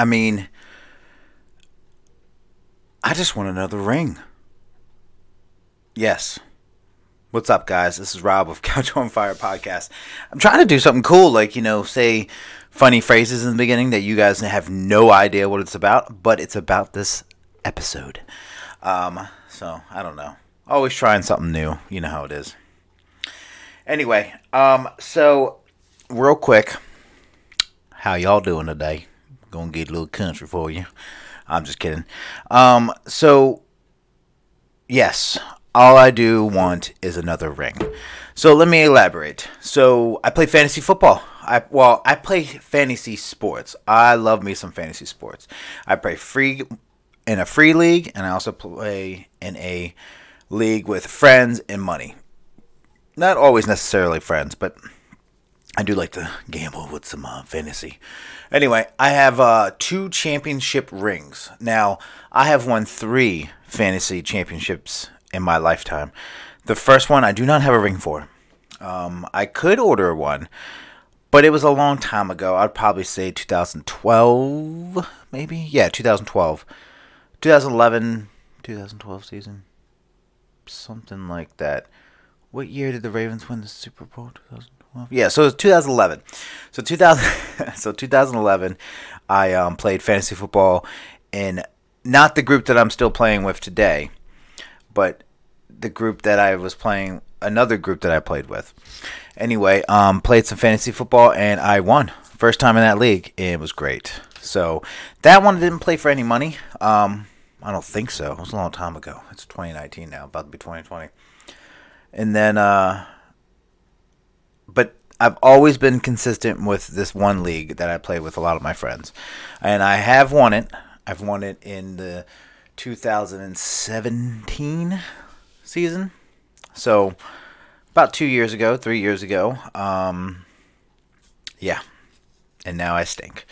I mean, I just want another ring. Yes. What's up, guys? This is Rob of Couch on Fire podcast. I'm trying to do something cool, like, you know, say funny phrases in the beginning that you guys have no idea what it's about, but it's about this episode. Um, so, I don't know. Always trying something new. You know how it is. Anyway, um, so, real quick, how y'all doing today? Gonna get a little country for you. I'm just kidding. Um, so, yes, all I do want is another ring. So let me elaborate. So I play fantasy football. I well, I play fantasy sports. I love me some fantasy sports. I play free in a free league, and I also play in a league with friends and money. Not always necessarily friends, but I do like to gamble with some uh, fantasy. Anyway, I have uh, two championship rings. Now, I have won three fantasy championships in my lifetime. The first one I do not have a ring for. Um, I could order one, but it was a long time ago. I'd probably say 2012, maybe? Yeah, 2012. 2011, 2012 season. Something like that. What year did the Ravens win the Super Bowl? 2012. Yeah, so it was 2011. So 2000 so 2011 I um, played fantasy football in not the group that I'm still playing with today, but the group that I was playing another group that I played with. Anyway, um, played some fantasy football and I won. First time in that league, it was great. So that one didn't play for any money. Um, I don't think so. It was a long time ago. It's 2019 now, about to be 2020. And then, uh, but I've always been consistent with this one league that I play with a lot of my friends, and I have won it. I've won it in the 2017 season, so about two years ago, three years ago. Um, yeah, and now I stink.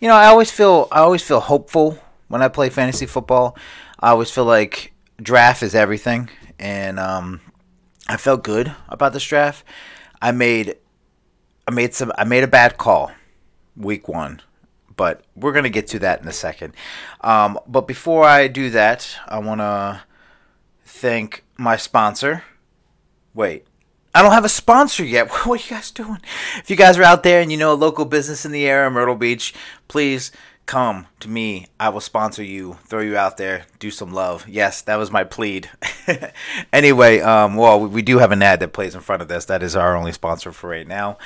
You know, I always feel I always feel hopeful when I play fantasy football. I always feel like draft is everything, and um, I felt good about this draft. I made I made some I made a bad call week one, but we're gonna get to that in a second. Um, but before I do that, I wanna thank my sponsor. Wait, I don't have a sponsor yet. What are you guys doing? If you guys are out there and you know a local business in the area, Myrtle Beach, please come to me. I will sponsor you, throw you out there, do some love. Yes, that was my plead. anyway, um, well, we do have an ad that plays in front of this. That is our only sponsor for right now.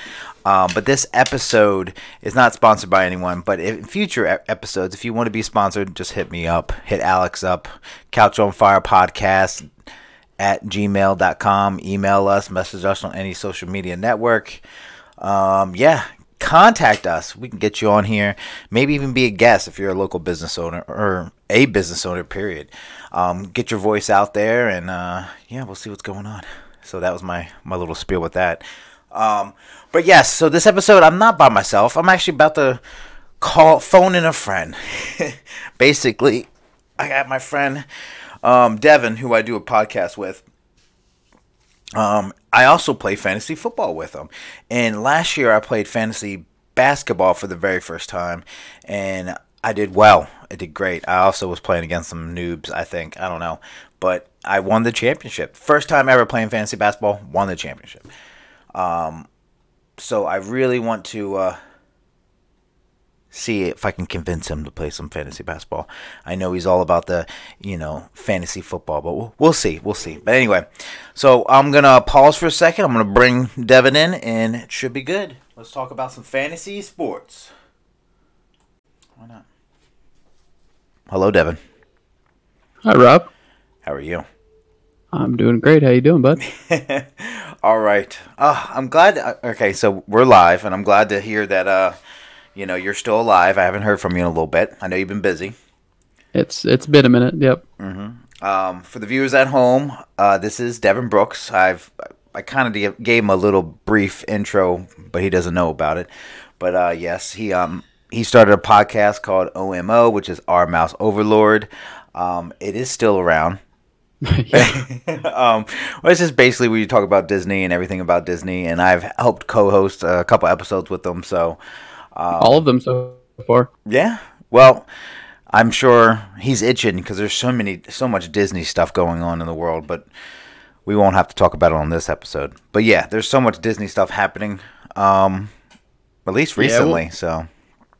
Um, but this episode is not sponsored by anyone. But in future episodes, if you want to be sponsored, just hit me up. Hit Alex up. Couch on Fire Podcast at gmail.com. Email us, message us on any social media network. Um, yeah, contact us. We can get you on here. Maybe even be a guest if you're a local business owner or a business owner, period. Um, get your voice out there, and uh, yeah, we'll see what's going on. So that was my, my little spiel with that. Um, but yes, so this episode, I'm not by myself. I'm actually about to call, phone in a friend. Basically, I got my friend um, Devin, who I do a podcast with. Um, I also play fantasy football with them. And last year I played fantasy basketball for the very first time, and I did well. I did great. I also was playing against some noobs, I think. I don't know. But I won the championship. First time ever playing fantasy basketball, won the championship. Um, so I really want to uh, see if I can convince him to play some fantasy basketball. I know he's all about the, you know, fantasy football, but we'll, we'll see. We'll see. But anyway, so I'm going to pause for a second. I'm going to bring Devin in, and it should be good. Let's talk about some fantasy sports. Why not? Hello, Devin. Hi, Rob. How are you? I'm doing great. How you doing, bud? all right. Uh, I'm glad. Uh, okay, so we're live, and I'm glad to hear that. Uh, you know, you're still alive. I haven't heard from you in a little bit. I know you've been busy. It's it's been a minute. Yep. Mm-hmm. Um, for the viewers at home, uh, this is Devin Brooks. I've I kind of gave him a little brief intro, but he doesn't know about it. But uh, yes, he um he started a podcast called OMO, which is Our Mouse Overlord. Um, it is still around. um, well, it's just basically where you talk about Disney and everything about Disney, and I've helped co-host a couple episodes with them. So um, All of them so far. Yeah, Well, I'm sure he's itching because there's so many, so much Disney stuff going on in the world, but we won't have to talk about it on this episode. But yeah, there's so much Disney stuff happening, um, at least Yeah, well- recently. so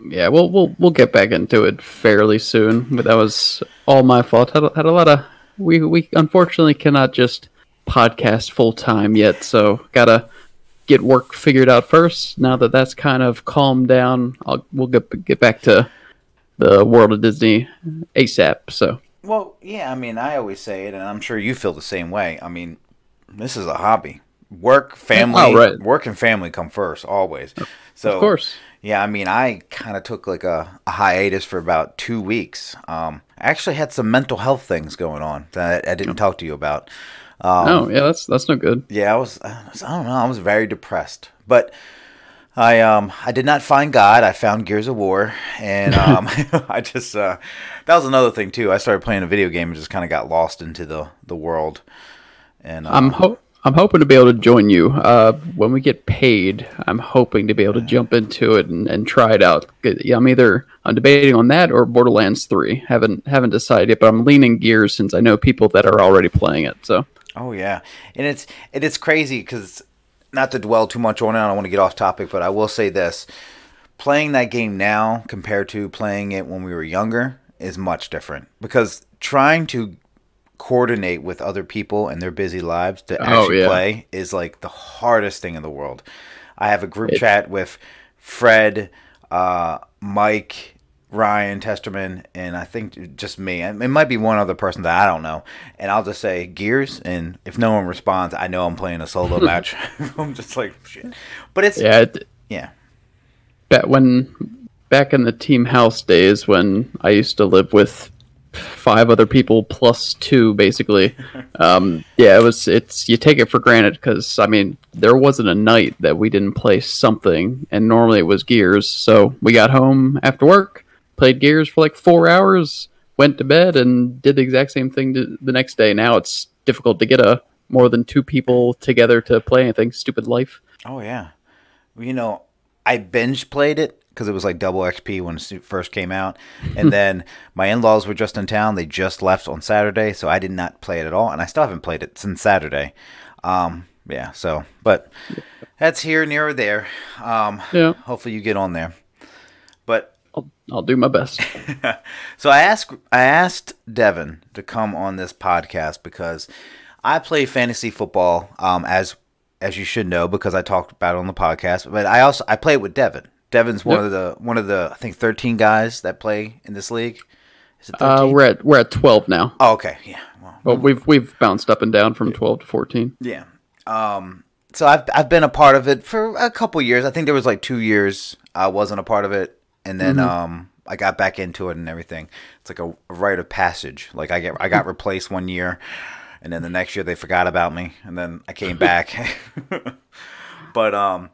Yeah, we'll we'll we'll get back into it fairly soon. But that was all my fault. Had a, had a lot of we we unfortunately cannot just podcast full time yet, so gotta get work figured out first. Now that that's kind of calmed down, I'll we'll get get back to the world of Disney ASAP. So Well, yeah, I mean, I always say it, and I'm sure you feel the same way. I mean, this is a hobby. Work, family, Oh, right. work and family come first, always. So, of course, yeah, I mean, I kind of took like a, a hiatus for about two weeks. Um, I actually had some mental health things going on that I didn't talk to you about. Um, oh yeah, that's that's no good. yeah, I was, I was- I don't know, I was very depressed, but I um I did not find God. I found Gears of War, and um I just uh, that was another thing too. I started playing a video game and just kind of got lost into the the world, and uh, I'm ho- I'm hoping to be able to join you uh, when we get paid. I'm hoping to be able to jump into it and, and try it out. Yeah, I'm either I'm debating on that or Borderlands Three. haven't haven't decided yet, but I'm leaning gears since I know people that are already playing it. So Oh yeah, and it's and it's crazy because not to dwell too much on it. I don't want to get off topic, but I will say this: playing that game now compared to playing it when we were younger is much different because trying to coordinate with other people and their busy lives to Oh, actually yeah. play is like the hardest thing in the world. I have a group chat with Fred, uh, Mike, Ryan Testerman, and I think just me. It might be one other person that I don't know. And I'll just say gears, and if no one responds, I know I'm playing a solo match. I'm just like shit. But it's yeah. yeah, it, back when back in the team house days when I used to live with five other people plus two basically um, yeah it was it's you take it for granted because i mean there wasn't a night that we didn't play something and normally it was gears so we got home after work played gears for like four hours went to bed and did the exact same thing to the next day now it's difficult to get a more than two people together to play anything stupid life Oh yeah, you know, I binge played it because it was like double XP when it first came out, and then my in-laws were just in town. They just left on Saturday, so I did not play it at all, and I still haven't played it since Saturday. Um, yeah, so but that's here, near or there. Um, yeah hopefully you get on there. But I'll, I'll do my best so I asked I asked Devin to come on this podcast because I play fantasy football um, as as you should know because I talked about it on the podcast. But I also I play it with Devin. Devin's one Yep. of the one of the I think thirteen guys that play in this league. Is it Uh, we're at we're at twelve now, oh, okay, yeah, well, but we've we've bounced up and down from twelve to fourteen. yeah. Um, so I've I've been a part of it for a couple years. I think there was like two years I wasn't a part of it, and then um I got back into it and everything. It's like a, a rite of passage. Like I get I got replaced one year, and then the next year they forgot about me, and then I came back. but um,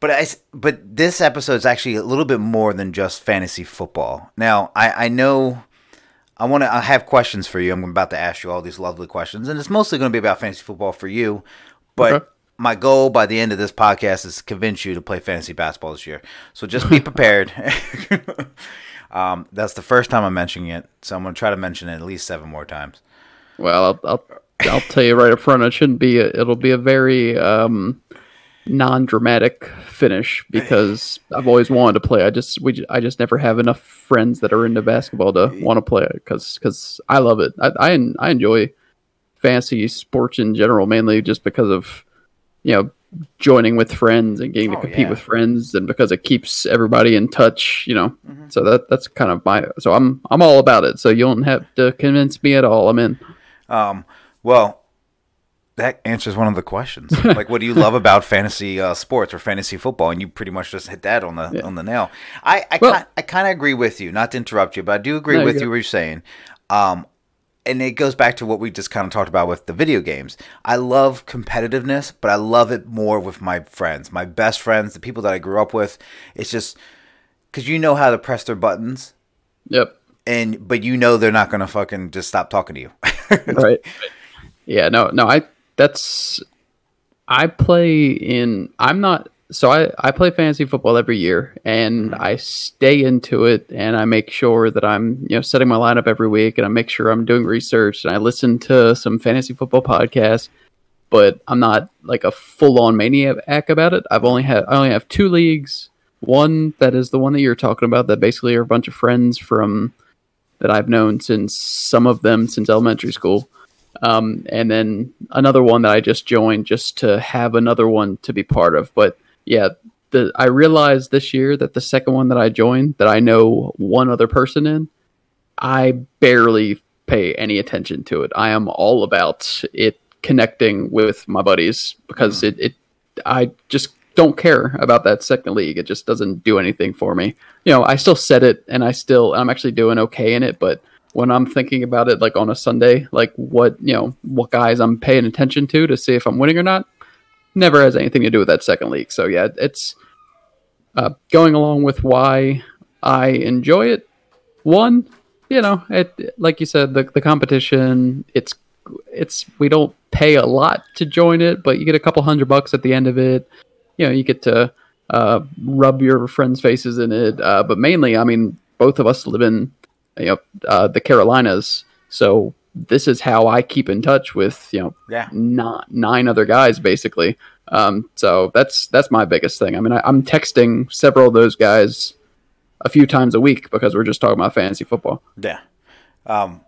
but I but this episode is actually a little bit more than just fantasy football. Now I I know. I want to. I have questions for you. I'm about to ask you all these lovely questions, and it's mostly going to be about fantasy football for you. But Okay. My goal by the end of this podcast is to convince you to play fantasy basketball this year. So just be prepared. um, that's the first time I'm mentioning it, so I'm going to try to mention it at least seven more times. Well, I'll, I'll I'll tell you right up front, it shouldn't be. A, it'll be a very um, non-dramatic finish because I've always wanted to play. I just we I just never have enough friends that are into basketball to want to play it because because I love it. I, I I enjoy fantasy sports in general, mainly just because of you know joining with friends and getting to Oh, compete yeah. with friends, and because it keeps everybody in touch. You know, Mhm. so that that's kind of my. So I'm I'm all about it. So you don't have to convince me at all. I'm in. Um, well, that answers one of the questions. like, what do you love about fantasy uh, sports or fantasy football? And you pretty much just hit that on the Yeah. on the nail. I I, Well- I kind of agree with you. Not to interrupt you, but I do agree with good. you what you're saying. Um, and it goes back to what we just kind of talked about with the video games. I love competitiveness, but I love it more with my friends, my best friends, the people that I grew up with. It's just because you know how to press their buttons, Yep. and but you know they're not gonna fucking just stop talking to you. right. Yeah, no, no, I that's I play in I'm not so I, I play fantasy football every year and Mm-hmm. I stay into it and I make sure that I'm, you know, setting my lineup every week and I make sure I'm doing research and I listen to some fantasy football podcasts, but I'm not like a full on maniac about it. I've only had I only have two leagues. One that is the one that you're talking about that basically are a bunch of friends from that I've known since some of them since elementary school. Um, and then another one that I just joined just to have another one to be part of. But yeah, the I realized this year that the second one that I joined that I know one other person in, I barely pay any attention to it. I am all about it connecting with my buddies because hmm. it, it I just don't care about that second league. It just doesn't do anything for me. You know, I still set it and I still I'm actually doing okay in it, but when I'm thinking about it like on a Sunday, like what, you know, what guys I'm paying attention to to see if I'm winning or not, never has anything to do with that second league. So yeah, it's uh, going along with why I enjoy it. One, you know, it like you said, the the competition. It's it's we don't pay a lot to join it, but you get a couple hundred bucks at the end of it. You know, you get to uh, rub your friends' faces in it. Uh, but mainly, I mean, both of us live in you know uh, the Carolinas, so this is how I keep in touch with you know Yeah. nine, nine other guys basically. Um, so that's that's my biggest thing. I mean, I, I'm texting several of those guys a few times a week because we're just talking about fantasy football. Yeah. Um,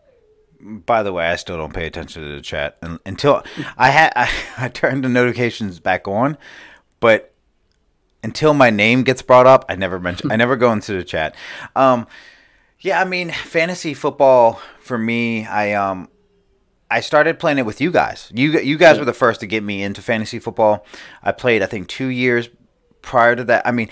by the way, I still don't pay attention to the chat un- until I had I, I turned the notifications back on, but until my name gets brought up, I never mention I never go into the chat. Um, yeah, I mean, fantasy football for me, I um I started playing it with you guys. You you guys were the first to get me into fantasy football. I played I think 2 years prior to that. I mean,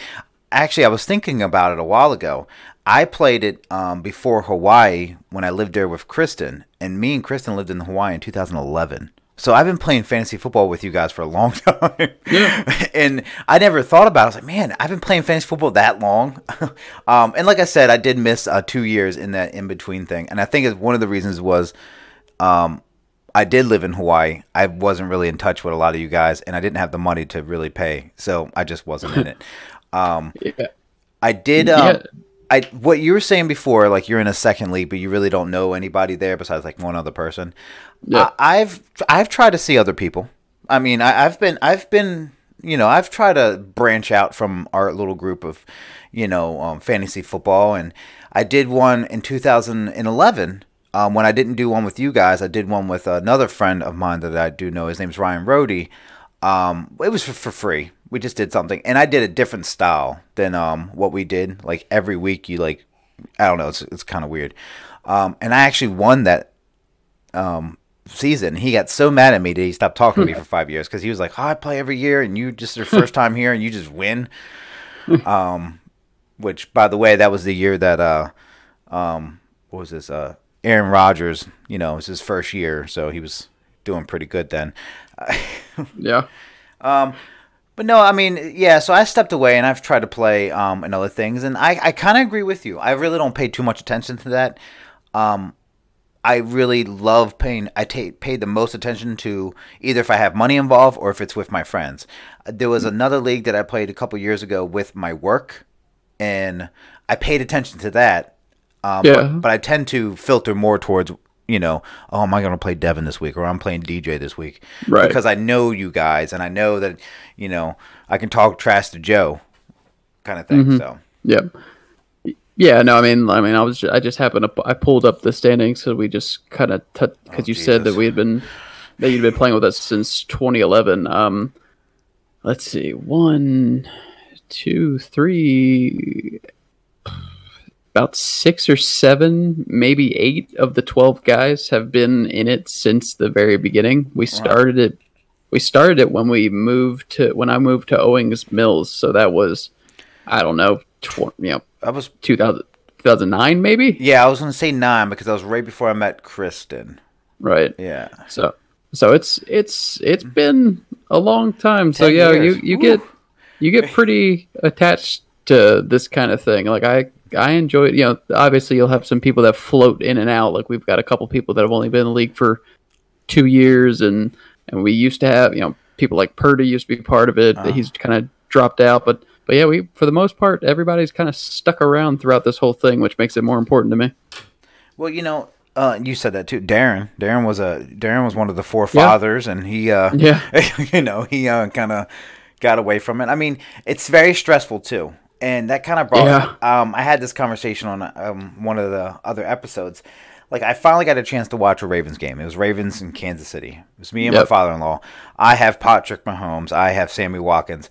actually I was thinking about it a while ago. I played it um, before Hawaii when I lived there with Kristen, and me and Kristen lived in Hawaii in 2011. So I've been playing fantasy football with you guys for a long time. and I never thought about it. I was like, man, I've been playing fantasy football that long. um, and like I said, I did miss uh, two years in that in between thing. And I think one of the reasons was um, I did live in Hawaii. I wasn't really in touch with a lot of you guys, and I didn't have the money to really pay. So I just wasn't in it. Um, Yeah. I did. Um, Yeah. I what you were saying before, like you're in a second league, but you really don't know anybody there besides like one other person. Yeah. I, I've I've tried to see other people. I mean, I, I've been I've been you know I've tried to branch out from our little group of you know um, fantasy football, and I did one in 2011. Um, when I didn't do one with you guys, I did one with another friend of mine that I do know. His name's Ryan Rohde. Um, it was for, for free. We just did something, and I did a different style than um what we did. Like every week, you like, I don't know, it's it's kind of weird. Um, and I actually won that um season. He got so mad at me that he stopped talking to me for five years because he was like, "Oh, I play every year, and you just your first time here, and you just win." um, which, by the way, that was the year that uh, um, what was this? Uh, Aaron Rodgers. You know, it was his first year, so he was doing pretty good then. Yeah. But no, I mean, yeah. So I stepped away, and I've tried to play um, and other things, and I, I kind of agree with you. I really don't pay too much attention to that. Um, I really love paying. I take paid the most attention to either if I have money involved or if it's with my friends. There was another league that I played a couple years ago with my work, and I paid attention to that. Um, Yeah. but, but I tend to filter more towards you know, oh, am I going to play Devin this week or I'm playing DJ this week? Right. Because I know you guys and I know that you know I can talk trash to Joe, kind of thing. So Yep. Yeah, no, I mean, I mean, I was, I just happened to, I pulled up the standings, so we just kind of, because Oh, you said that we had been, that you'd been playing with us since 2011. Um, let's see, one, two, three, about six or seven, maybe eight of the 12 guys have been in it since the very beginning. We started it, we started it when we moved to, when I moved to Owings Mills, so that was, I don't know, tw- you know, I was 2000, 2009 maybe yeah, I was going to say nine because I was right before I met Kristen. right Yeah. so so it's it's it's been a long time so yeah years. you you Woo. get you get pretty attached to this kind of thing like i i enjoy it you know obviously you'll have some people that float in and out like we've got a couple people that have only been in the league for two years and and we used to have you know people like purdy used to be part of it Uh-huh. he's kind of dropped out. But but yeah, we for the most part everybody's kind of stuck around throughout this whole thing, which makes it more important to me. Well, you know, uh, you said that too. Darren, Darren was a Darren was one of the forefathers, yeah. and he, uh, yeah, you know, he uh, kind of got away from it. I mean, it's very stressful too, and that kind of brought. Yeah. Um, I had this conversation on um, one of the other episodes. Like, I finally got a chance to watch a Ravens game. It was Ravens in Kansas City. It was me and yep. my father-in-law. I have Patrick Mahomes. I have Sammy Watkins.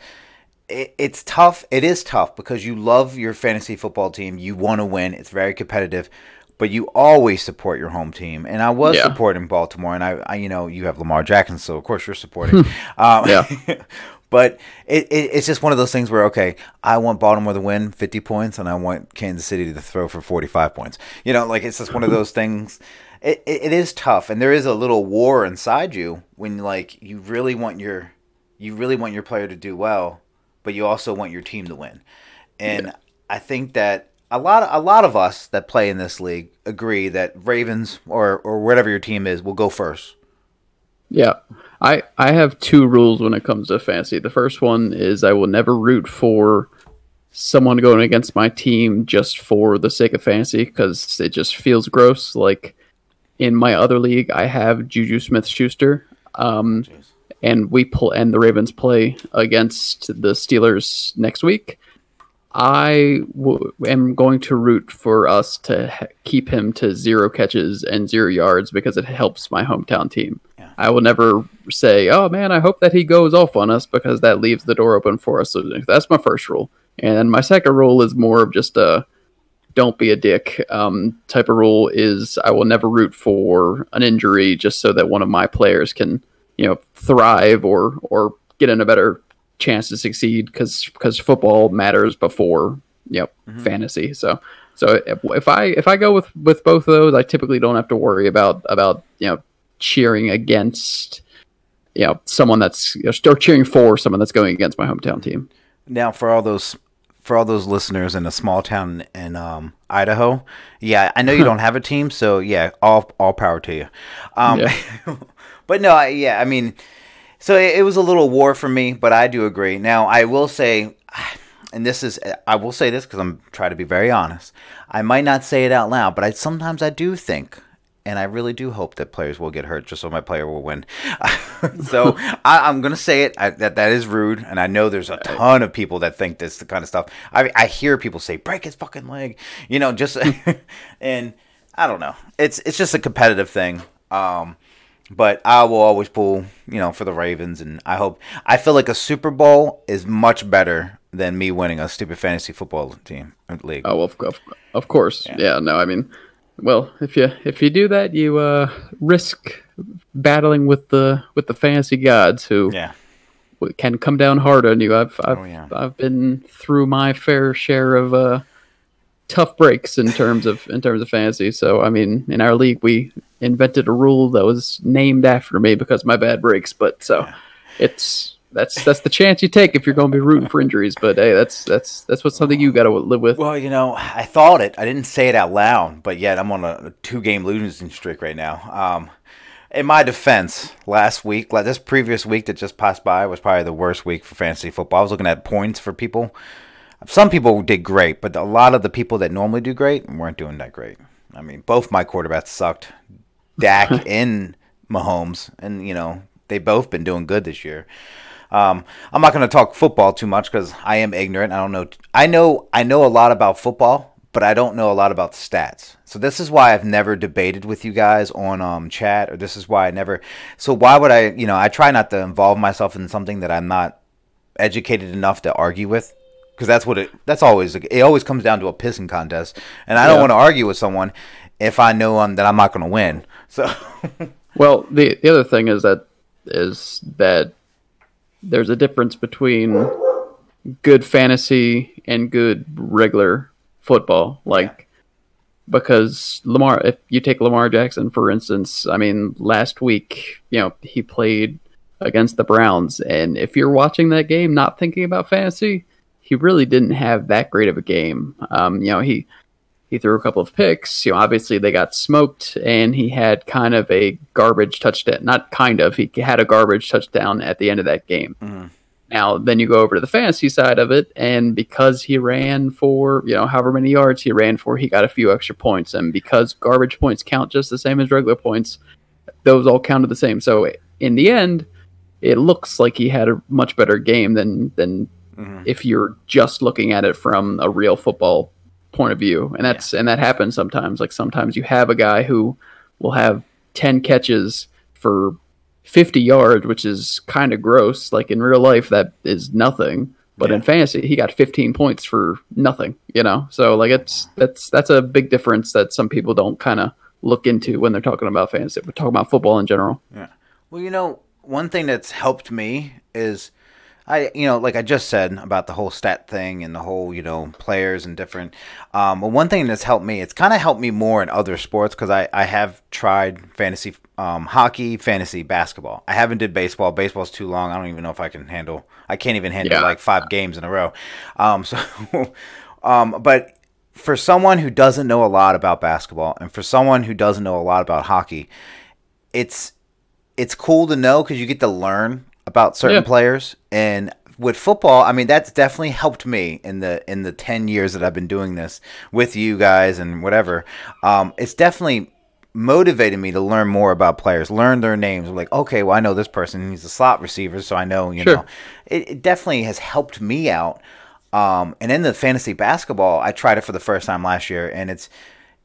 It, it's tough. It is tough because you love your fantasy football team. You want to win. It's very competitive but you always support your home team. And I was yeah. supporting Baltimore, and I, I, you know, you have Lamar Jackson, so of course you're supporting. um, yeah. but it, it, it's just one of those things where okay, I want Baltimore to win 50 points, and I want Kansas City to throw for 45 points. You know, like it's just one of those things. It, it, it is tough, and there is a little war inside you when like you really want your you really want your player to do well, but you also want your team to win. And yeah. I think that a lot of, a lot of us that play in this league agree that Ravens or or whatever your team is will go first. Yeah. I I have two rules when it comes to fantasy. The first one is I will never root for someone going against my team just for the sake of fantasy because it just feels gross. Like in my other league, I have Juju Smith Schuster. Um, and we pull and the Ravens play against the Steelers next week. I w- am going to root for us to ha- keep him to zero catches and zero yards because it helps my hometown team. I will never say, "Oh man, I hope that he goes off on us," because that leaves the door open for us losing. That's my first rule, and my second rule is more of just a "don't be a dick" um, type of rule. Is I will never root for an injury just so that one of my players can, you know, thrive or or get in a better chance to succeed because because football matters before you know mm-hmm. fantasy. So so if, if, I if I go with with both of those, I typically don't have to worry about about you know cheering against you know someone that's you know, or cheering for someone that's going against my hometown team. Now for all those for all those listeners in a small town in um, Idaho, yeah, I know you don't have a team, so yeah, all all power to you. Um, yeah. but no, I, yeah, I mean so it, it was a little war for me, but I do agree. Now I will say, and this is I will say this because I'm trying to be very honest. I might not say it out loud, but I sometimes I do think and I really do hope that players will get hurt just so my player will win. so I, am gonna say it I, that that is rude, and I know there's a ton of people that think this the kind of stuff. I I hear people say break his fucking leg, you know, just and I don't know. It's it's just a competitive thing. Um, but I will always pull, you know, for the Ravens, and I hope. I feel like a Super Bowl is much better than me winning a stupid fantasy football team league. Oh, of, of, of course, yeah. yeah. No, I mean, well, if you if you do that, you uh, risk battling with the with the fantasy gods who yeah. can come down hard on you. I've I've oh, yeah. I've been through my fair share of uh, tough breaks in terms of in terms of fantasy. So I mean, in our league, we invented a rule that was named after me because of my bad breaks. But so it's that's that's the chance you take if you're going to be rooting for injuries. But hey, that's that's that's what's something you got to live with. Well, you know, I thought it. I didn't say it out loud, but yet I'm on a, two game losing streak right now. Um, in my defense, last week, like this previous week that just passed by, was probably the worst week for fantasy football. I was looking at points for people. Some people did great, but a lot of the people that normally do great weren't doing that great. I mean, both my quarterbacks sucked. Dak and Mahomes, and you know they both been doing good this year. Um, I'm not going to talk football too much because I am ignorant. I don't know. I know. I know a lot about football, but I don't know a lot about stats. So this is why I've never debated with you guys on um, chat, or this is why I never. So why would I? You know, I try not to involve myself in something that I'm not educated enough to argue with because that's what it that's always it always comes down to a pissing contest and i don't want to argue with someone if i know um, that i'm not going to win so well the, the other thing is that is that there's a difference between good fantasy and good regular football like because lamar if you take lamar jackson for instance i mean last week you know he played against the browns and if you're watching that game not thinking about fantasy he really didn't have that great of a game. Um, you know, he he threw a couple of picks. You know, obviously they got smoked, and he had kind of a garbage touchdown. Not kind of. He had a garbage touchdown at the end of that game. Mm-hmm. Now, then you go over to the fantasy side of it, and because he ran for, you know, however many yards he ran for, he got a few extra points. And because garbage points count just the same as regular points, those all counted the same. So in the end, it looks like he had a much better game than than mm-hmm. if you're just looking at it from a real football point of view. And that's yeah. and that happens sometimes. Like sometimes you have a guy who will have 10 catches for 50 yards, which is kind of gross. Like in real life, that is nothing. But yeah. in fantasy, he got 15 points for nothing. You know, so like it's that's that's a big difference that some people don't kind of look into when they're talking about fantasy. We're talking about football in general. Yeah. Well, you know, one thing that's helped me is I, you know, like I just said about the whole stat thing and the whole, you know, players and different. Um, but one thing that's helped me, it's kind of helped me more in other sports because I, I have tried fantasy um, hockey, fantasy basketball. I haven't did baseball. Baseball's too long. I don't even know if I can handle. I can't even handle yeah. like five games in a row. Um, so, um, but for someone who doesn't know a lot about basketball and for someone who doesn't know a lot about hockey, it's it's cool to know because you get to learn about certain yeah. players and with football, I mean that's definitely helped me in the in the ten years that I've been doing this with you guys and whatever. Um, it's definitely motivated me to learn more about players, learn their names. I'm like, okay, well I know this person. He's a slot receiver, so I know. You sure. know, it, it, definitely has helped me out. Um, and in the fantasy basketball, I tried it for the first time last year, and it's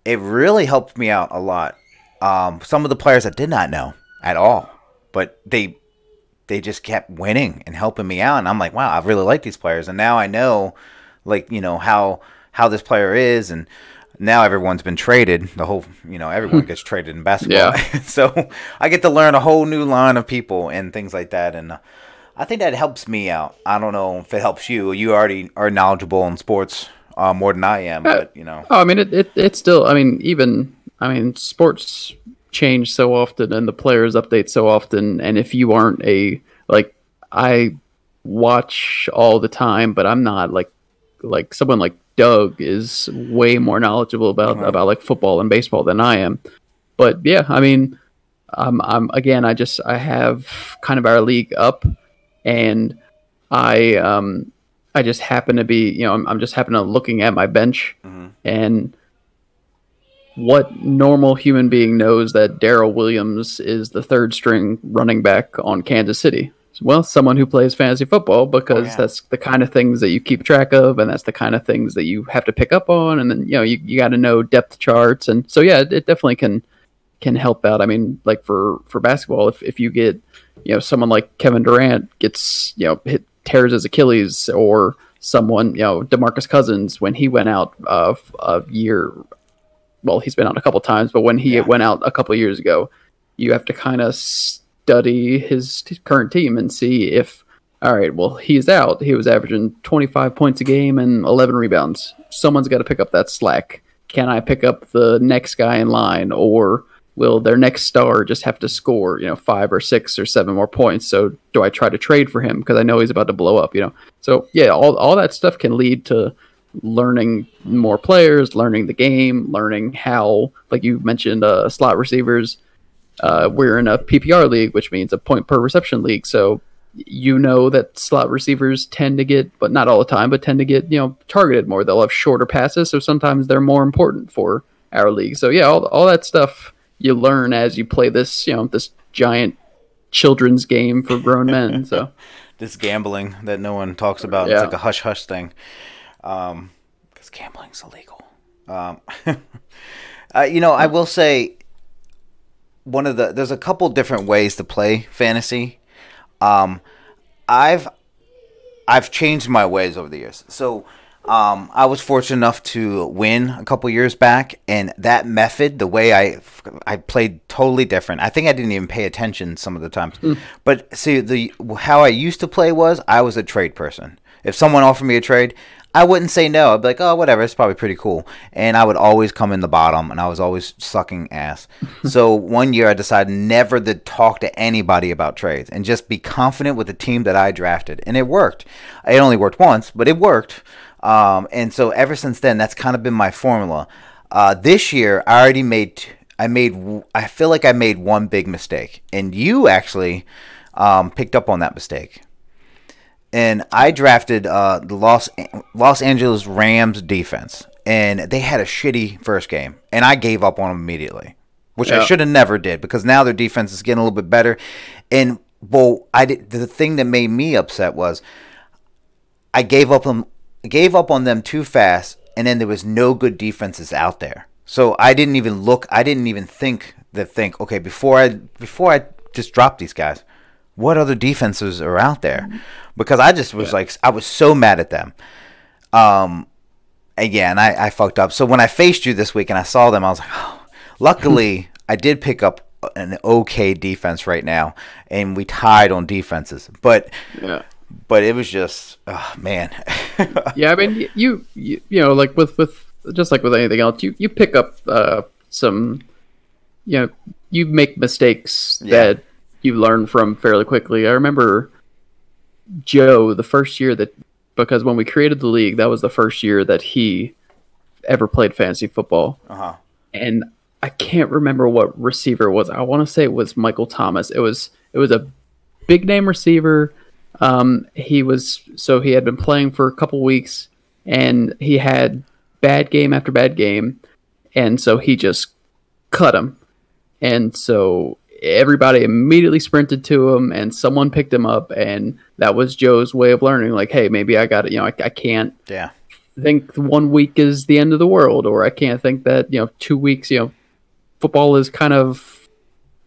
it really helped me out a lot. Um, some of the players I did not know at all, but they they just kept winning and helping me out. And I'm like, wow, I really like these players. And now I know, like, you know, how how this player is. And now everyone's been traded. The whole, you know, everyone gets traded in basketball. Yeah. so I get to learn a whole new line of people and things like that. And uh, I think that helps me out. I don't know if it helps you. You already are knowledgeable in sports uh, more than I am, uh, but you know. Oh, I mean, it, it it's still. I mean, even I mean, sports change so often and the players update so often and if you aren't a like I watch all the time but I'm not like like someone like Doug is way more knowledgeable about mm-hmm. about like football and baseball than I am. But yeah, I mean I'm I'm again I just I have kind of our league up and I um I just happen to be, you know, I'm, I'm just happen to looking at my bench mm-hmm. and what normal human being knows that Darrel Williams is the third string running back on Kansas City? Well, someone who plays fantasy football because oh, yeah. that's the kind of things that you keep track of, and that's the kind of things that you have to pick up on, and then you know you, you got to know depth charts, and so yeah, it, it definitely can can help out. I mean, like for for basketball, if if you get you know someone like Kevin Durant gets you know hit tears his Achilles, or someone you know Demarcus Cousins when he went out of a year well, he's been out a couple times, but when he yeah. went out a couple years ago, you have to kind of study his t- current team and see if, all right, well, he's out. He was averaging 25 points a game and 11 rebounds. Someone's got to pick up that slack. Can I pick up the next guy in line, or will their next star just have to score, you know, five or six or seven more points? So do I try to trade for him because I know he's about to blow up? You know, so yeah, all all that stuff can lead to learning more players, learning the game, learning how, like you mentioned, uh, slot receivers. Uh, we're in a PPR league, which means a point per reception league. So you know that slot receivers tend to get, but not all the time, but tend to get you know targeted more. They'll have shorter passes, so sometimes they're more important for our league. So yeah, all all that stuff you learn as you play this you know this giant children's game for grown men. So this gambling that no one talks about. Yeah. It's like a hush hush thing because um, gambling's illegal. Um, uh, you know, I will say one of the there's a couple different ways to play fantasy. Um, I've I've changed my ways over the years. So um, I was fortunate enough to win a couple years back, and that method, the way I I played, totally different. I think I didn't even pay attention some of the times. Mm. But see, the how I used to play was I was a trade person. If someone offered me a trade, I wouldn't say no. I'd be like, oh, whatever. It's probably pretty cool. And I would always come in the bottom, and I was always sucking ass. so one year, I decided never to talk to anybody about trades and just be confident with the team that I drafted, and it worked. It only worked once, but it worked. Um, and so ever since then, that's kind of been my formula. Uh, this year, I already made. I made. I feel like I made one big mistake, and you actually um, picked up on that mistake and I drafted uh, the Los Los Angeles Rams defense, and they had a shitty first game, and I gave up on them immediately, which I should have never did because now their defense is getting a little bit better, and well, I did the thing that made me upset was I gave up them gave up on them too fast, and then there was no good defenses out there. So I didn't even look. I didn't even think that think okay before I before I just drop these guys. What other defenses are out there? Because I just was like I was so mad at them. Um, again, I, I fucked up. So when I faced you this week and I saw them, I was like, oh. luckily I did pick up an okay defense right now, and we tied on defenses. But Yeah. but it was just, oh, man. yeah, I mean, you, you you know, like with with just like with anything else, you you pick up uh, some, you know, you make mistakes Yeah. that you learn from fairly quickly. I remember Joe the first year that because when we created the league, that was the first year that he ever played fantasy football, uh-huh. and I can't remember what receiver it was. I want to say it was Michael Thomas. It was it was a big name receiver. Um, he was so he had been playing for a couple weeks, and he had bad game after bad game, and so he just cut him, and so everybody immediately sprinted to him, and someone picked him up, and that was Joe's way of learning. Like, hey, maybe I got it. You know, I, I can't Yeah. think one week is the end of the world, or I can't think that you know two weeks. You know, football is kind of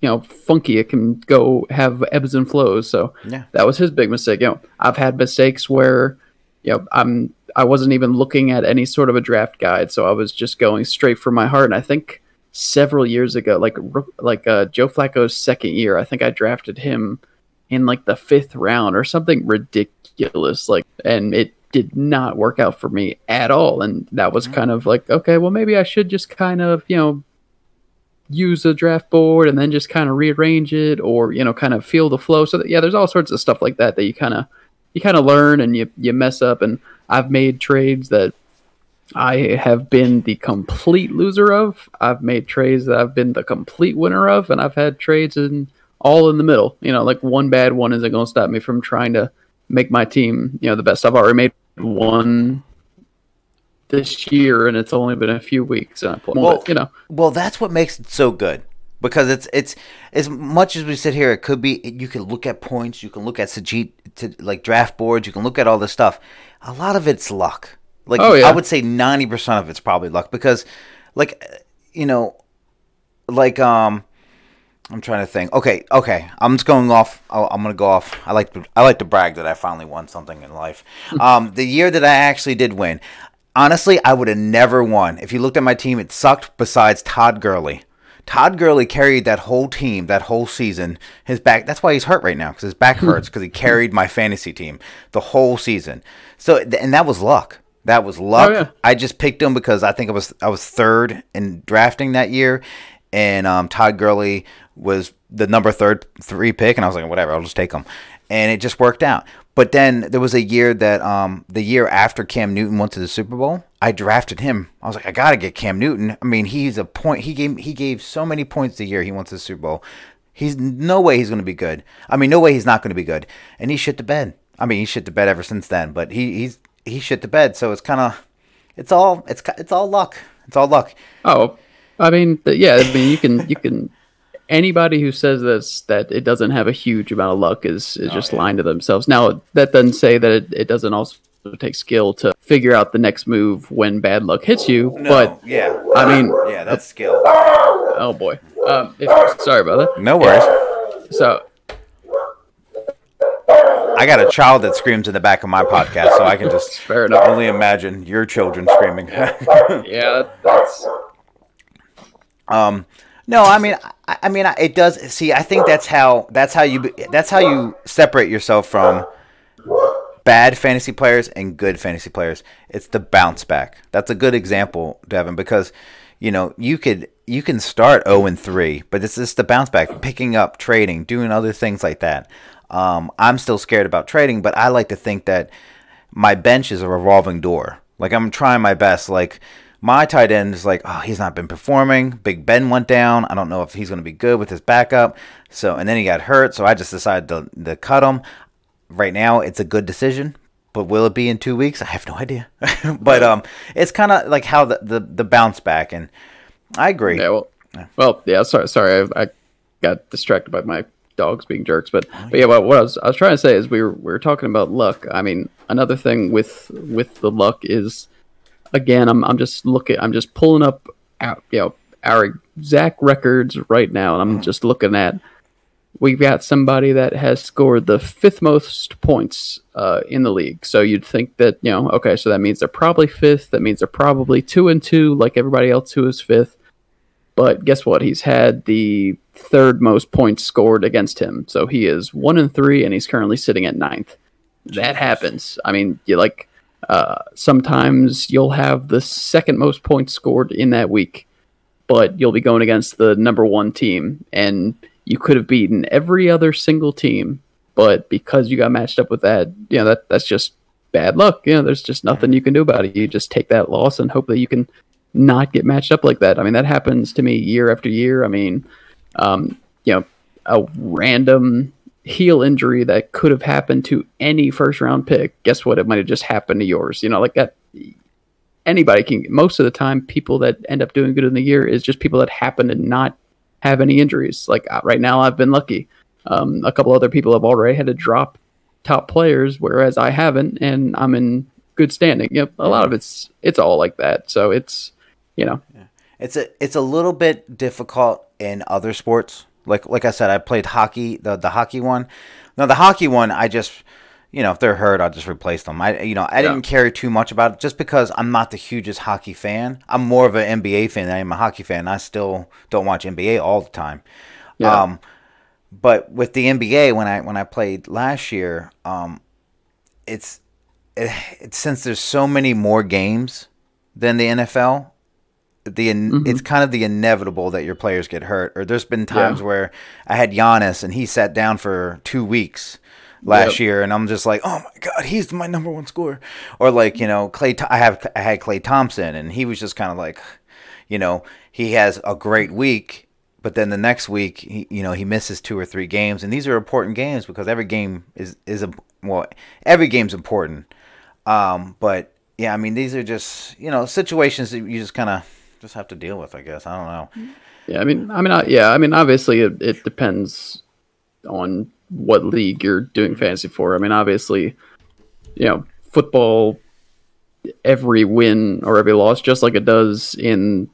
you know funky. It can go have ebbs and flows. So Yeah. that was his big mistake. You know, I've had mistakes where you know I'm I wasn't even looking at any sort of a draft guide, so I was just going straight for my heart. And I think several years ago, like like uh, Joe Flacco's second year, I think I drafted him in like the fifth round or something ridiculous. Like, and it did not work out for me at all. And that was kind of like, okay, well, maybe I should just kind of, you know, use a draft board and then just kind of rearrange it or, you know, kind of feel the flow. So that, yeah, there's all sorts of stuff like that that you kind of, you kind of learn and you, you mess up. And I've made trades that I have been the complete loser of. I've made trades that I've been the complete winner of, and I've had trades in all in the middle. You know, like one bad one isn't going to stop me from trying to make my team, you know, the best. I've already made one this year, and it's only been a few weeks. And I Well- but, you know, Well, that's what makes it so good because it's it's as much as we sit here, it could be you can look at points, you can look at Sajit to like draft boards, you can look at all this stuff. A lot of it's luck. Like Oh, yeah. I would say ninety percent of it's probably luck because, like, you know, like um. I'm trying to think. Okay, okay. I'm just going off. I'll, I'm gonna go off. I like to. I like to brag that I finally won something in life. um, the year that I actually did win, honestly, I would have never won. If you looked at my team, it sucked. Besides Todd Gurley, Todd Gurley carried that whole team that whole season. His back. That's why he's hurt right now because his back hurts because he carried my fantasy team the whole season. So and that was luck. That was luck. yeah. I just picked him because I think I was I was third in drafting that year, and um, Todd Gurley was the number third three pick, and I was like, whatever, I'll just take him, and it just worked out. But then there was a year that um, the year after Cam Newton went to the Super Bowl, I drafted him. I was like, I gotta get Cam Newton. I mean, he's a point. He gave he gave so many points the year he went to the Super Bowl. He's no way he's gonna be good. I mean, no way he's not gonna be good. And he shit the bed. I mean, he shit the bed ever since then. But he he's he shit the bed. So it's kind of it's all it's it's all luck. It's all luck. oh, I mean, yeah, I mean, you can, you can. Anybody who says this that it doesn't have a huge amount of luck is is just lying to themselves. Now that doesn't say that it, it doesn't also take skill to figure out the next move when bad luck hits you. but yeah, I mean, yeah, that's skill. oh boy, um, if, sorry about that. No worries. So I got a child that screams in the back of my podcast, so I can just fair enough. only imagine your children screaming. Yeah, that's Um, no, I mean, I, I mean, it does. See, I think that's how that's how you that's how you separate yourself from bad fantasy players and good fantasy players. It's the bounce back. That's a good example, Devin, because you know you could you can start zero and three, but it's just the bounce back, picking up, trading, doing other things like that. Um, I'm still scared about trading, but I like to think that my bench is a revolving door. Like I'm trying my best. Like my tight end is like, oh, he's not been performing. Big Ben went down. I don't know if he's going to be good with his backup. So and then he got hurt. So I just decided to, to cut him. right now it's a good decision. But will it be in two weeks? I have no idea. but um, it's kind of like how the, the the bounce back, and I agree. Yeah, well, well, yeah. Sorry, sorry, I, I got distracted by my dogs being jerks, but but yeah, what, what I was I was trying to say is we were we were talking about luck. I mean, another thing with with the luck is again, I'm I'm just looking, I'm just pulling up, out, you know, our exact records right now, and I'm just looking at. We've got somebody that has scored the fifth most points uh, in the league. So you'd think that you know, okay, so that means they're probably fifth. That means they're probably two and two, like everybody else who is fifth. But guess what? He's had the third most points scored against him. So he is one and three, and he's currently sitting at ninth. That happens. I mean, you like uh, sometimes you'll have the second most points scored in that week, but you'll be going against the number one team, and you could have beaten every other single team, but because you got matched up with that, you know that that's just bad luck. You know, there's just nothing you can do about it. You just take that loss and hope that you can not get matched up like that. I mean, that happens to me year after year. I mean, um, you know, a random heel injury that could have happened to any first round pick. Guess what? It might have just happened to yours. You know, like that. Anybody can. Most of the time, people that end up doing good in the year is just people that happen to not have any injuries. Like uh, right now, I've been lucky. Um, a couple other people have already had to drop top players, whereas I haven't, and I'm in good standing. Yep, a lot of it's it's all like that. So it's you know, yeah. it's a it's a little bit difficult in other sports. Like like I said, I played hockey, the the hockey one. Now the hockey one, I just you know if they're hurt, I'll just replace them. I you know I yeah. didn't care too much about it just because I'm not the hugest hockey fan. I'm more of an NBA fan than I am a hockey fan. I still don't watch NBA all the time. Yeah. Um, but with the NBA, when I when I played last year, um, it's it, it, since there's so many more games than the NFL, the mm-hmm. it's kind of the inevitable that your players get hurt. Or there's been times yeah. where I had Giannis and he sat down for two weeks last yep. year, and I'm just like, oh my god, he's my number one scorer. Or like you know, Klay, I have I had Klay Thompson, and he was just kind of like, you know, he has a great week. But then the next week, he, you know, he misses two or three games, and these are important games because every game is is a well, every game's important. Um, but yeah, I mean, these are just you know situations that you just kind of just have to deal with. I guess I don't know. Yeah, I mean, I mean, I, yeah, I mean, obviously it, it depends on what league you're doing fantasy for. I mean, obviously, you know, football, every win or every loss, just like it does in